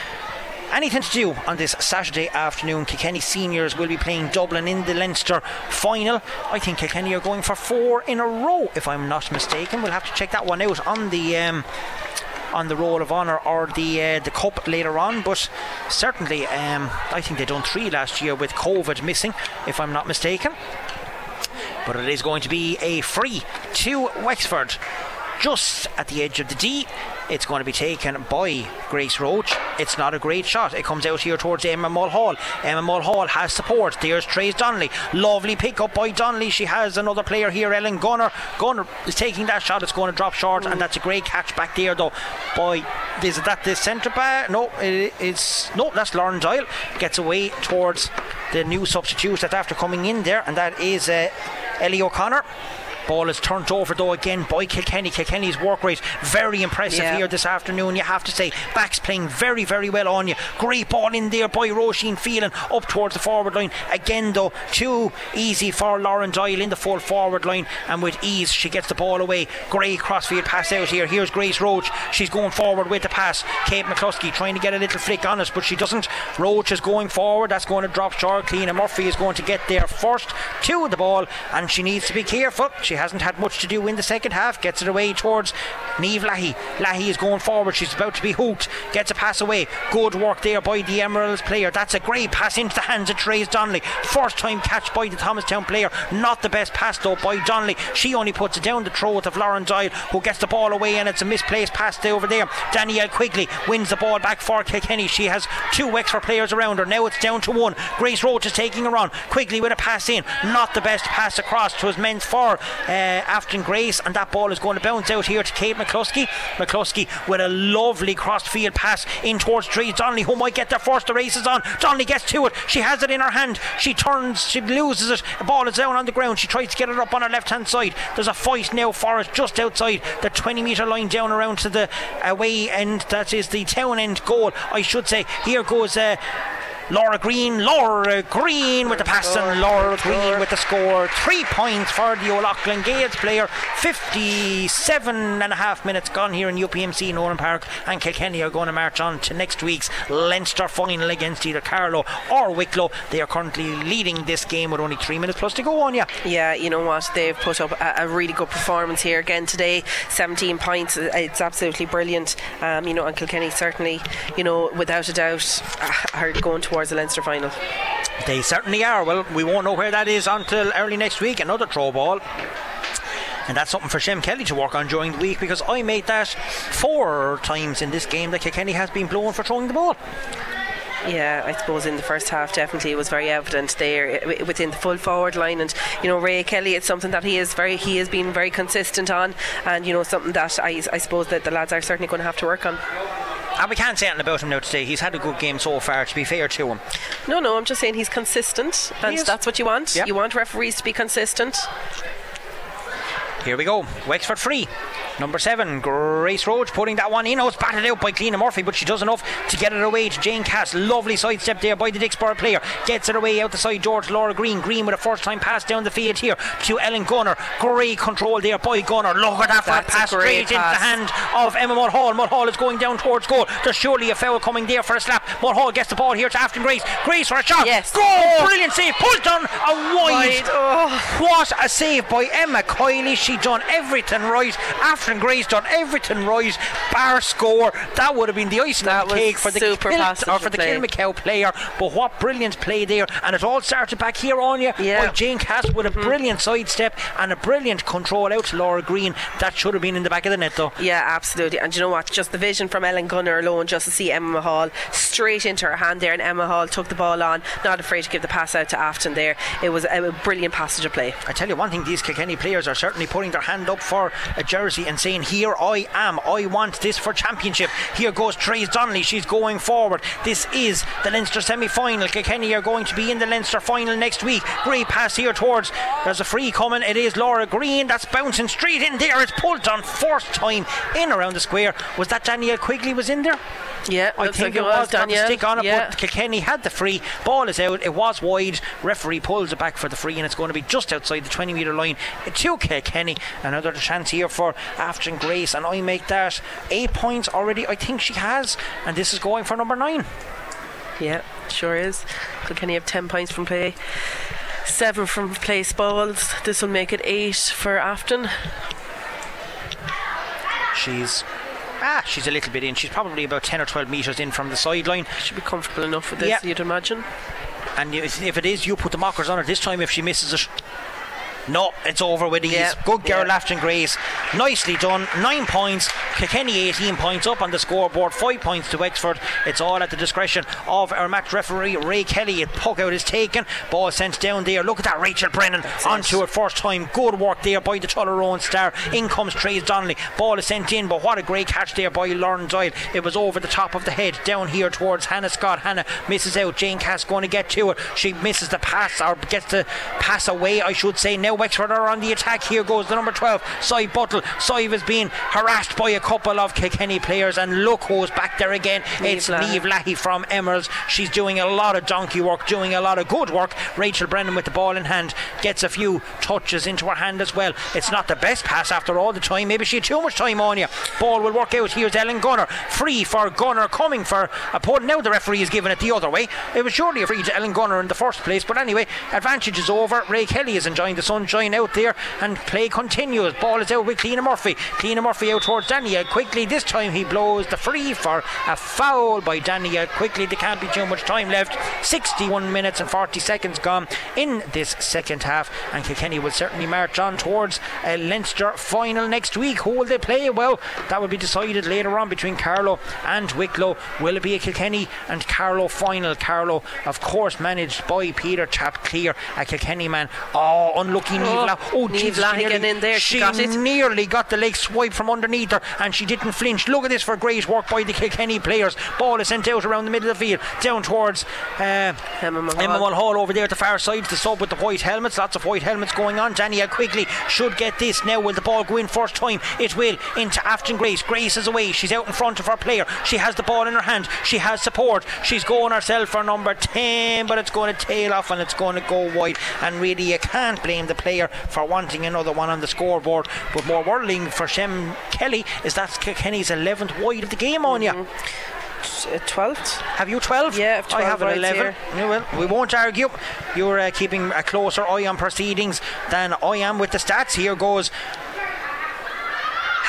Anything to do on this Saturday afternoon? Kilkenny seniors will be playing Dublin in the Leinster final. I think Kilkenny are going for four in a row, if I'm not mistaken. We'll have to check that one out on the um, on the Roll of Honour or the uh, the Cup later on. But certainly, um, I think they done three last year with COVID missing, if I'm not mistaken but it is going to be a free to Wexford. Just at the edge of the D, it's going to be taken by Grace Roach. It's not a great shot. It comes out here towards Emma Mulhall. Emma Mulhall has support. There's Trace Donnelly. Lovely pick up by Donnelly. She has another player here, Ellen Gunner. Gunner is taking that shot. It's going to drop short, and that's a great catch back there, though. By is that the centre back? No, it, it's no. That's Lauren Doyle gets away towards the new substitute that's after coming in there, and that is uh, Ellie O'Connor. Ball is turned over though again by Kilkenny. Kilkenny's work rate very impressive Yeah. here this afternoon. You have to say, backs playing very, very well on you. Great ball in there by Roisin Phelan up towards the forward line. Again though, too easy for Lauren Doyle in the full forward line, and with ease she gets the ball away. Great crossfield pass out here. Here's Grace Roach. She's going forward with the pass. Kate McCluskey trying to get a little flick on us, but she doesn't. Roach is going forward. That's going to drop short. Cleena Murphy is going to get there first to the ball, and she needs to be careful. She hasn't had much to do in the second half. Gets it away towards Neve Lahi. Lahi is going forward. She's about to be hooked. Gets a pass away. Good work there by the Emeralds player. That's a great pass into the hands of Trace Donnelly. First time catch by the Thomastown player. Not the best pass though by Donnelly. She only puts it down the throat of Lauren Doyle, who gets the ball away, and it's a misplaced pass there over there. Danielle Quigley wins the ball back for Kilkenny. She has two Wexford players around her. Now it's down to one. Grace Roach is taking her on. Quigley with a pass in. Not the best pass across. Was meant for uh, Afton Grace, and that ball is going to bounce out here to Kate McCluskey. McCluskey with a lovely crossed field pass in towards Trees Donnelly, who might get there first. The race is on. Donnelly gets to it. She has it in her hand. She turns. She loses it. The ball is down on the ground. She tries to get it up on her left hand side. There's a fight now for it just outside the 20 metre line down around to the away end. That is the town end goal, I should say. Here goes. Uh, Laura Green, Laura Green with the pass and Laura Green with the score. Three points for the O'Loughlin Gaels player. 57 and a half minutes gone here in UPMC Nowlan Park, and Kilkenny are going to march on to next week's Leinster final against either Carlow or Wicklow. They are currently leading this game with only three minutes plus to go on. Yeah, Yeah, you know what? They've put up a, a really good performance here again today. 17 points. It's absolutely brilliant. Um, you know, and Kilkenny certainly, you know, without a doubt, are going towards the Leinster final. they certainly are. Well, we won't know where that is until early next week. Another throw ball. And that's something for Shem Kelly to work on during the week because I made that four times in this game that Kilkenny has been blown for throwing the ball. Yeah, I suppose in the first half, definitely it was very evident there within the full forward line, and you know Ray Kelly, it's something that he is very he has been very consistent on, and you know something that I, I suppose that the lads are certainly going to have to work on. And we can't say anything about him now today. He's had a good game so far, to be fair to him. No, no, I'm just saying he's consistent, and is. that's what you want. Yep. You want referees to be consistent. Here we go. Wexford free. Number seven, Grace Roach putting that one in. Oh, it's batted out by Cleena Murphy, but she does enough to get it away to Jane Cass. Lovely sidestep there by the Dicksboro player. Gets it away out the side. George Laura Green. Green with a first time pass down the field here to Ellen Gunner. Great control there by Gunner. Look at that for a That's pass straight into the hand of Emma Mulhall. Mulhall is going down towards goal. There's surely a foul coming there for a slap. Mulhall gets the ball here to Afton Grace. Grace for a shot. Yes. Goal! Oh. Brilliant save. Pulled on a wide. Wide. Oh. What a save by Emma Coyley. She done everything right. Afton Grace done everything right. Bar score. That would have been the icing That on the cake for the super passage or for the. Kilmacow player. But what brilliant play there. And it all started back here on you Yeah. Mm-hmm. by Jane Cass with a brilliant sidestep and a brilliant control out to Laura Green. That should have been in the back of the net though. Yeah, absolutely. And you know what? Just the vision from Ellen Gunner alone, just to see Emma Hall straight into her hand there, and Emma Hall took the ball on, not afraid to give the pass out to Afton there. It was a brilliant passage of play. I tell you one thing, these Kilkenny players are certainly putting their hand up for a jersey and saying, Here I am, I want this for championship. Here goes Trace Donnelly, she's going forward. This is the Leinster semi final. Kilkenny are going to be in the Leinster final next week. Great pass here towards, there's a free coming. It is Laura Green, that's bouncing straight in there. It's pulled on first time in around the square. Was that Danielle Quigley was in there? Yeah, I think like it was, got the Danielle. stick on it, yeah. but Kilkenny had the free. Ball is out. It was wide. Referee pulls it back for the free, and it's going to be just outside the 20 metre line to Kilkenny. Another chance here for Afton Grace, and I make that eight points already. I think she has, and this is going for number nine. Yeah, sure is. Kilkenny have 10 points from play, 7 from place balls. This will make it 8 for Afton. She's. Ah, she's a little bit in. She's probably about 10 or 12 metres in from the sideline. She should be comfortable enough with this, Yeah. you'd imagine. And if if it is, you put the markers on her this time if she misses it. No, it's over with ease. Yeah, Good girl, yeah. Afton Grace. Nicely done. Nine points. Kilkenny 18 points up on the scoreboard. Five points to Wexford. It's all at the discretion of our match referee, Ray Kelly. A puck out is taken. Ball sent down there. Look at that, Rachel Brennan onto it first time. Good work there by the Tullaroan star. In comes Trace Donnelly. Ball is sent in, but what a great catch there by Lauren Doyle. It was over the top of the head down here towards Hannah Scott. Hannah misses out. Jane Cass going to get to it. She misses the pass or gets the pass away, I should say. Now Wexford are on the attack. Here goes the number 12, Cy Buttle. Cy is being harassed by a couple of Kilkenny players, and look who's back there again. it's Niamh Leahy. Neve Leahy from Emeralds. She's doing a lot of donkey work, doing a lot of good work. Rachel Brennan with the ball in hand gets a few touches into her hand as well. It's not the best pass after all the time. Maybe she had too much time on you. Ball will work out. Here's Ellen Gunner. Free for Gunner coming for a pull. Now the referee is giving it the other way. It was surely a free to Ellen Gunner in the first place. But anyway, advantage is over. Ray Kelly is enjoying the sunshine out there and play continues. Ball is out with Cleena Murphy. Cleena Murphy out towards Daniel. Quickly this time he blows the free for a foul by Daniel. Quickly there can't be too much time left. 61 minutes and 40 seconds gone in this second half. And Kilkenny will certainly march on towards a Leinster final next week. Who will they play? Well, that will be decided later on between Carlow and Wicklow. Will it be a Kilkenny and Carlow final? Carlow, of course, managed by Peter Chapclear, a Kilkenny man. Oh, unlucky lucky Oh, Oh, Niamh Jesus, she nearly- in there, she got it. nearly got the leg swipe from underneath her and she didn't flinch. Look at this for great work by the Kilkenny players. Ball is sent out around the middle of the field, down towards uh, Emma Mulhall. Over there at the far side. The sub with the white helmets. Lots of white helmets going on. Danielle Quigley should get this now. Will the ball go in first time? It will into Afton Grace. Grace is away. She's out in front of her player. She has the ball in her hand. She has support. She's going herself for number 10, but it's going to tail off and it's going to go wide. And really, you can't blame the player for wanting another one on the scoreboard. But more worrying for Shem Kelly is that's Kenny's 11th wide of the game on you. Uh, 12th. Have you 12? Yeah, I've 12 I have an 11. here. Well, we won't argue. You're uh, keeping a closer eye on proceedings than I am with the stats. Here goes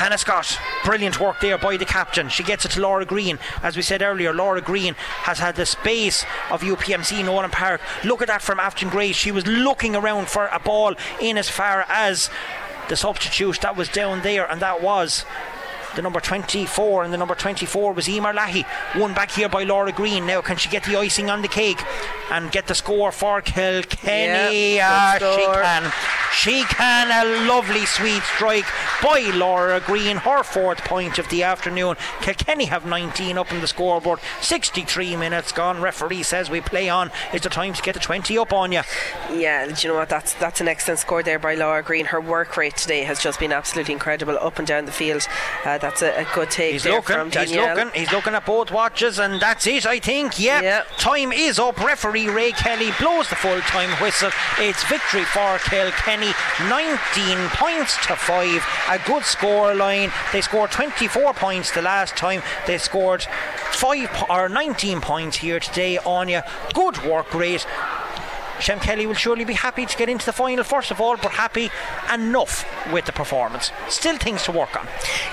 Hannah Scott, brilliant work there by the captain. She gets it to Laura Green. As we said earlier, Laura Green has had the space of UPMC Nowlan Park. Look at that from Afton Grace. She was looking around for a ball in as far as the substitute that was down there, and that was the number 24 and the number 24 was Emer Lahi one back here by Laura Green. Now can she get the icing on the cake and get the score for Kilkenny Yeah, Ah, she can. She can. A lovely sweet strike by Laura Green her fourth point of the afternoon. Kilkenny have 19 up in the scoreboard. 63 minutes gone. Referee says we play on. It's the time to get the 20 up on you Yeah, do you know what? That's that's an excellent score there by Laura Green. Her work rate today has just been absolutely incredible up and down the field. Uh, that's a, a good take He's there looking, he's looking, he's looking at both watches, and that's it, I think. Yeah. Yep. Time is up. Referee Ray Kelly blows the full time whistle. It's victory for Kilkenny, 19 points to 5. A good score line. They scored 24 points the last time. They scored 5 po- or 19 points here today, Anya. Good work rate. Shem Kelly will surely be happy to get into the final first of all, but happy enough with the performance. Still things to work on.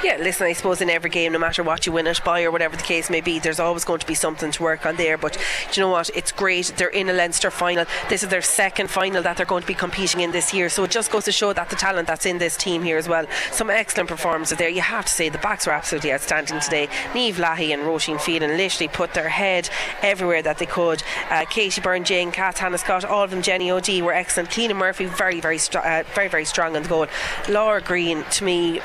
Yeah, listen, I suppose in every game, no matter what you win it by or whatever the case may be, there's always going to be something to work on there. But you know what? It's great. They're in a Leinster final. This is their second final that they're going to be competing in this year. So it just goes to show that the talent that's in this team here as well. Some excellent performances there. You have to say the backs were absolutely outstanding today. Neve Lahi and Roisin Phelan literally put their head everywhere that they could. Uh, Katie Byrne, Jane Cass, Hannah Scott, all of them, Jenny O'D were excellent. Keena Murphy, very, very, uh, very, very strong on the goal. Laura Green, to me,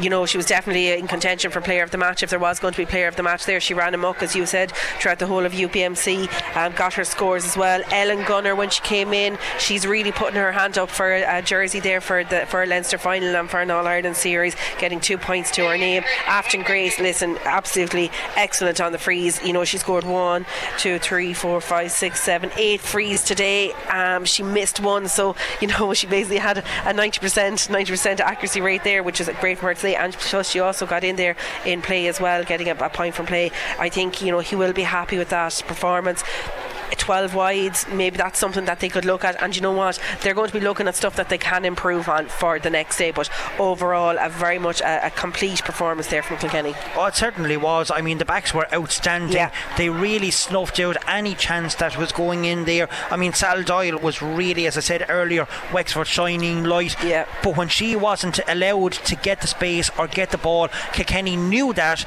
you know, she was definitely in contention for player of the match if there was going to be player of the match there. She ran amok, as you said, throughout the whole of UPMC, um, got her scores as well. Ellen Gunner, when she came in, she's really putting her hand up for a jersey there for the for a Leinster final and for an All Ireland series, getting two points to her name. Afton Grace, listen, absolutely excellent on the freeze. You know, she scored one, two, three, four, five, six, seven, eight frees today. Um, she missed one, so you know she basically had a 90% 90% accuracy rate there, which is great for her And plus, she also got in there in play as well, getting a, a point from play. I think you know he will be happy with that performance. 12 wides, maybe that's something that they could look at. And you know what? They're going to be looking at stuff that they can improve on for the next day. But overall, a very much a, a complete performance there from Kilkenny. Oh, it certainly was. I mean, the backs were outstanding. Yeah. They really snuffed out any chance that was going in there. I mean, Sal Doyle was really, as I said earlier, Wexford shining light. Yeah. But when she wasn't allowed to get the space or get the ball, Kilkenny knew that.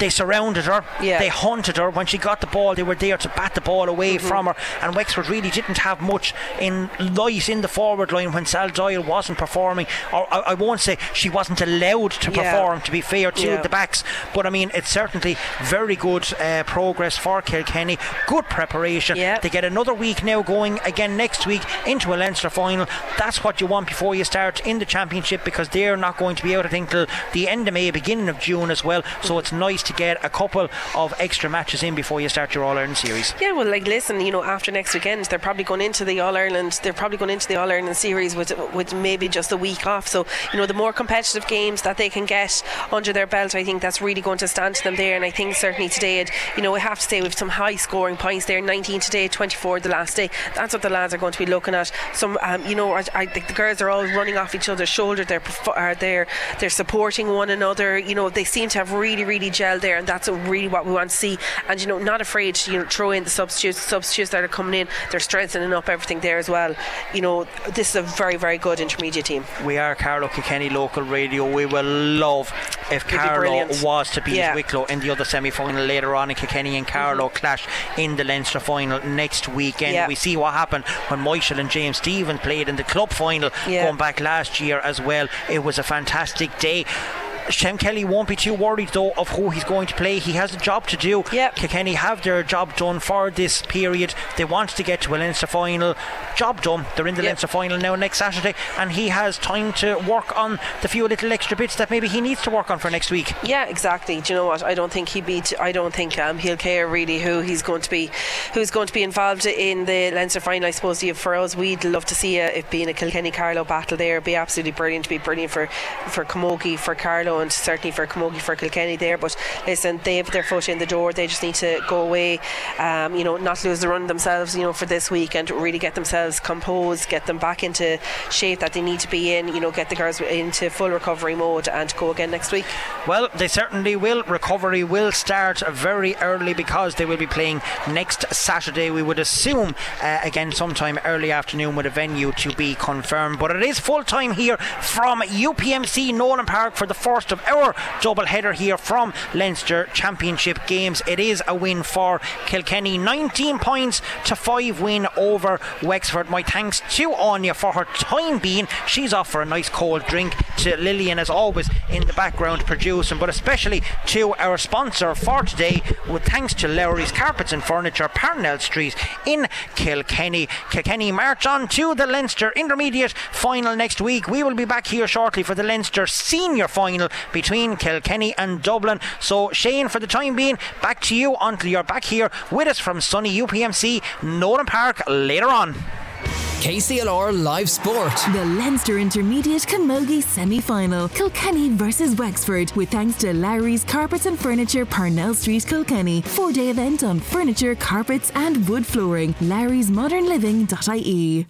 They surrounded her. Yeah. They hunted her. When she got the ball, they were there to bat the ball away Mm-hmm. from her. And Wexford really didn't have much in light in the forward line when Sal Doyle wasn't performing. Or I, I won't say she wasn't allowed to Yeah. perform. To be fair to Yeah. the backs, but I mean it's certainly very good uh, progress for Kilkenny. Good preparation. Yeah. They get another week now going again next week into a Leinster final. That's what you want before you start in the championship because they're not going to be out I think till the end of May, beginning of June as well. So it's nice to get a couple of extra matches in before you start your All Ireland series. Yeah, well, like listen, you know, after next weekend, they're probably going into the All Ireland. They're probably going into the All Ireland series with with maybe just a week off. So you know, the more competitive games that they can get under their belt, I think that's really going to stand to them there. And I think certainly today, it, you know, we have to say with some high scoring points there, 19 today, 24 the last day. That's what the lads are going to be looking at. Some, um, you know, I, I think the girls are all running off each other's shoulder. They're are they're they're supporting one another. You know, they seem to have really really gelled well there, and that's really what we want to see. And you know, not afraid to you know throw in the substitutes, substitutes that are coming in. They're strengthening up everything there as well. You know, this is a very very good intermediate team. We are Carlow Kilkenny local radio. We will love if Carlow was to beat yeah. Wicklow in the other semi final later on, and Kilkenny and Carlow mm-hmm. clash in the Leinster final next weekend. Yeah. We see what happened when Michael and James Stephen played in the club final yeah. going back last year as well. It was a fantastic day. Shem Kelly won't be too worried though of who he's going to play. He has a job to do. Yep. Kilkenny have their job done for this period. They want to get to a Leinster final. Job done. They're in the yep. Leinster final now next Saturday, and he has time to work on the few little extra bits that maybe he needs to work on for next week. Yeah, exactly. Do you know what? I don't think he beat. I don't think um, he'll care really who he's going to be, who's going to be involved in the Leinster final. I suppose for us, we'd love to see it, it being a Kilkenny Carlow battle there. It'd be absolutely brilliant. to be brilliant for for Camogie, for Carlow and certainly for Camogie for Kilkenny there. But listen, they have their foot in the door. They just need to go away, um, you know, not lose the run themselves, you know, for this week and really get themselves composed, get them back into shape that they need to be in. You know, get the girls into full recovery mode and go again next week. Well, they certainly will. Recovery will start very early because they will be playing next Saturday. We would assume uh, again sometime early afternoon with a venue to be confirmed. But it is full time here from UPMC Nowlan Park for the first of our double header here from Leinster Championship games. It is a win for Kilkenny, 19 points to 5 win over Wexford. My thanks to Anya for her time being. She's off for a nice cold drink. To Lillian, as always, in the background producing, but especially to our sponsor for today, with thanks to Lowry's Carpets and Furniture, Parnell Street in Kilkenny. Kilkenny march on to the Leinster Intermediate final next week. We will be back here shortly for the Leinster Senior final between Kilkenny and Dublin. So, Shane, for the time being, back to you until you're back here with us from sunny UPMC Nowlan Park later on. KCLR Live Sport. The Leinster Intermediate Camogie semi final. Kilkenny versus Wexford. With thanks to Larry's Carpets and Furniture, Parnell Street, Kilkenny. Four day event on furniture, carpets, and wood flooring. Larry's Modern Living.ie.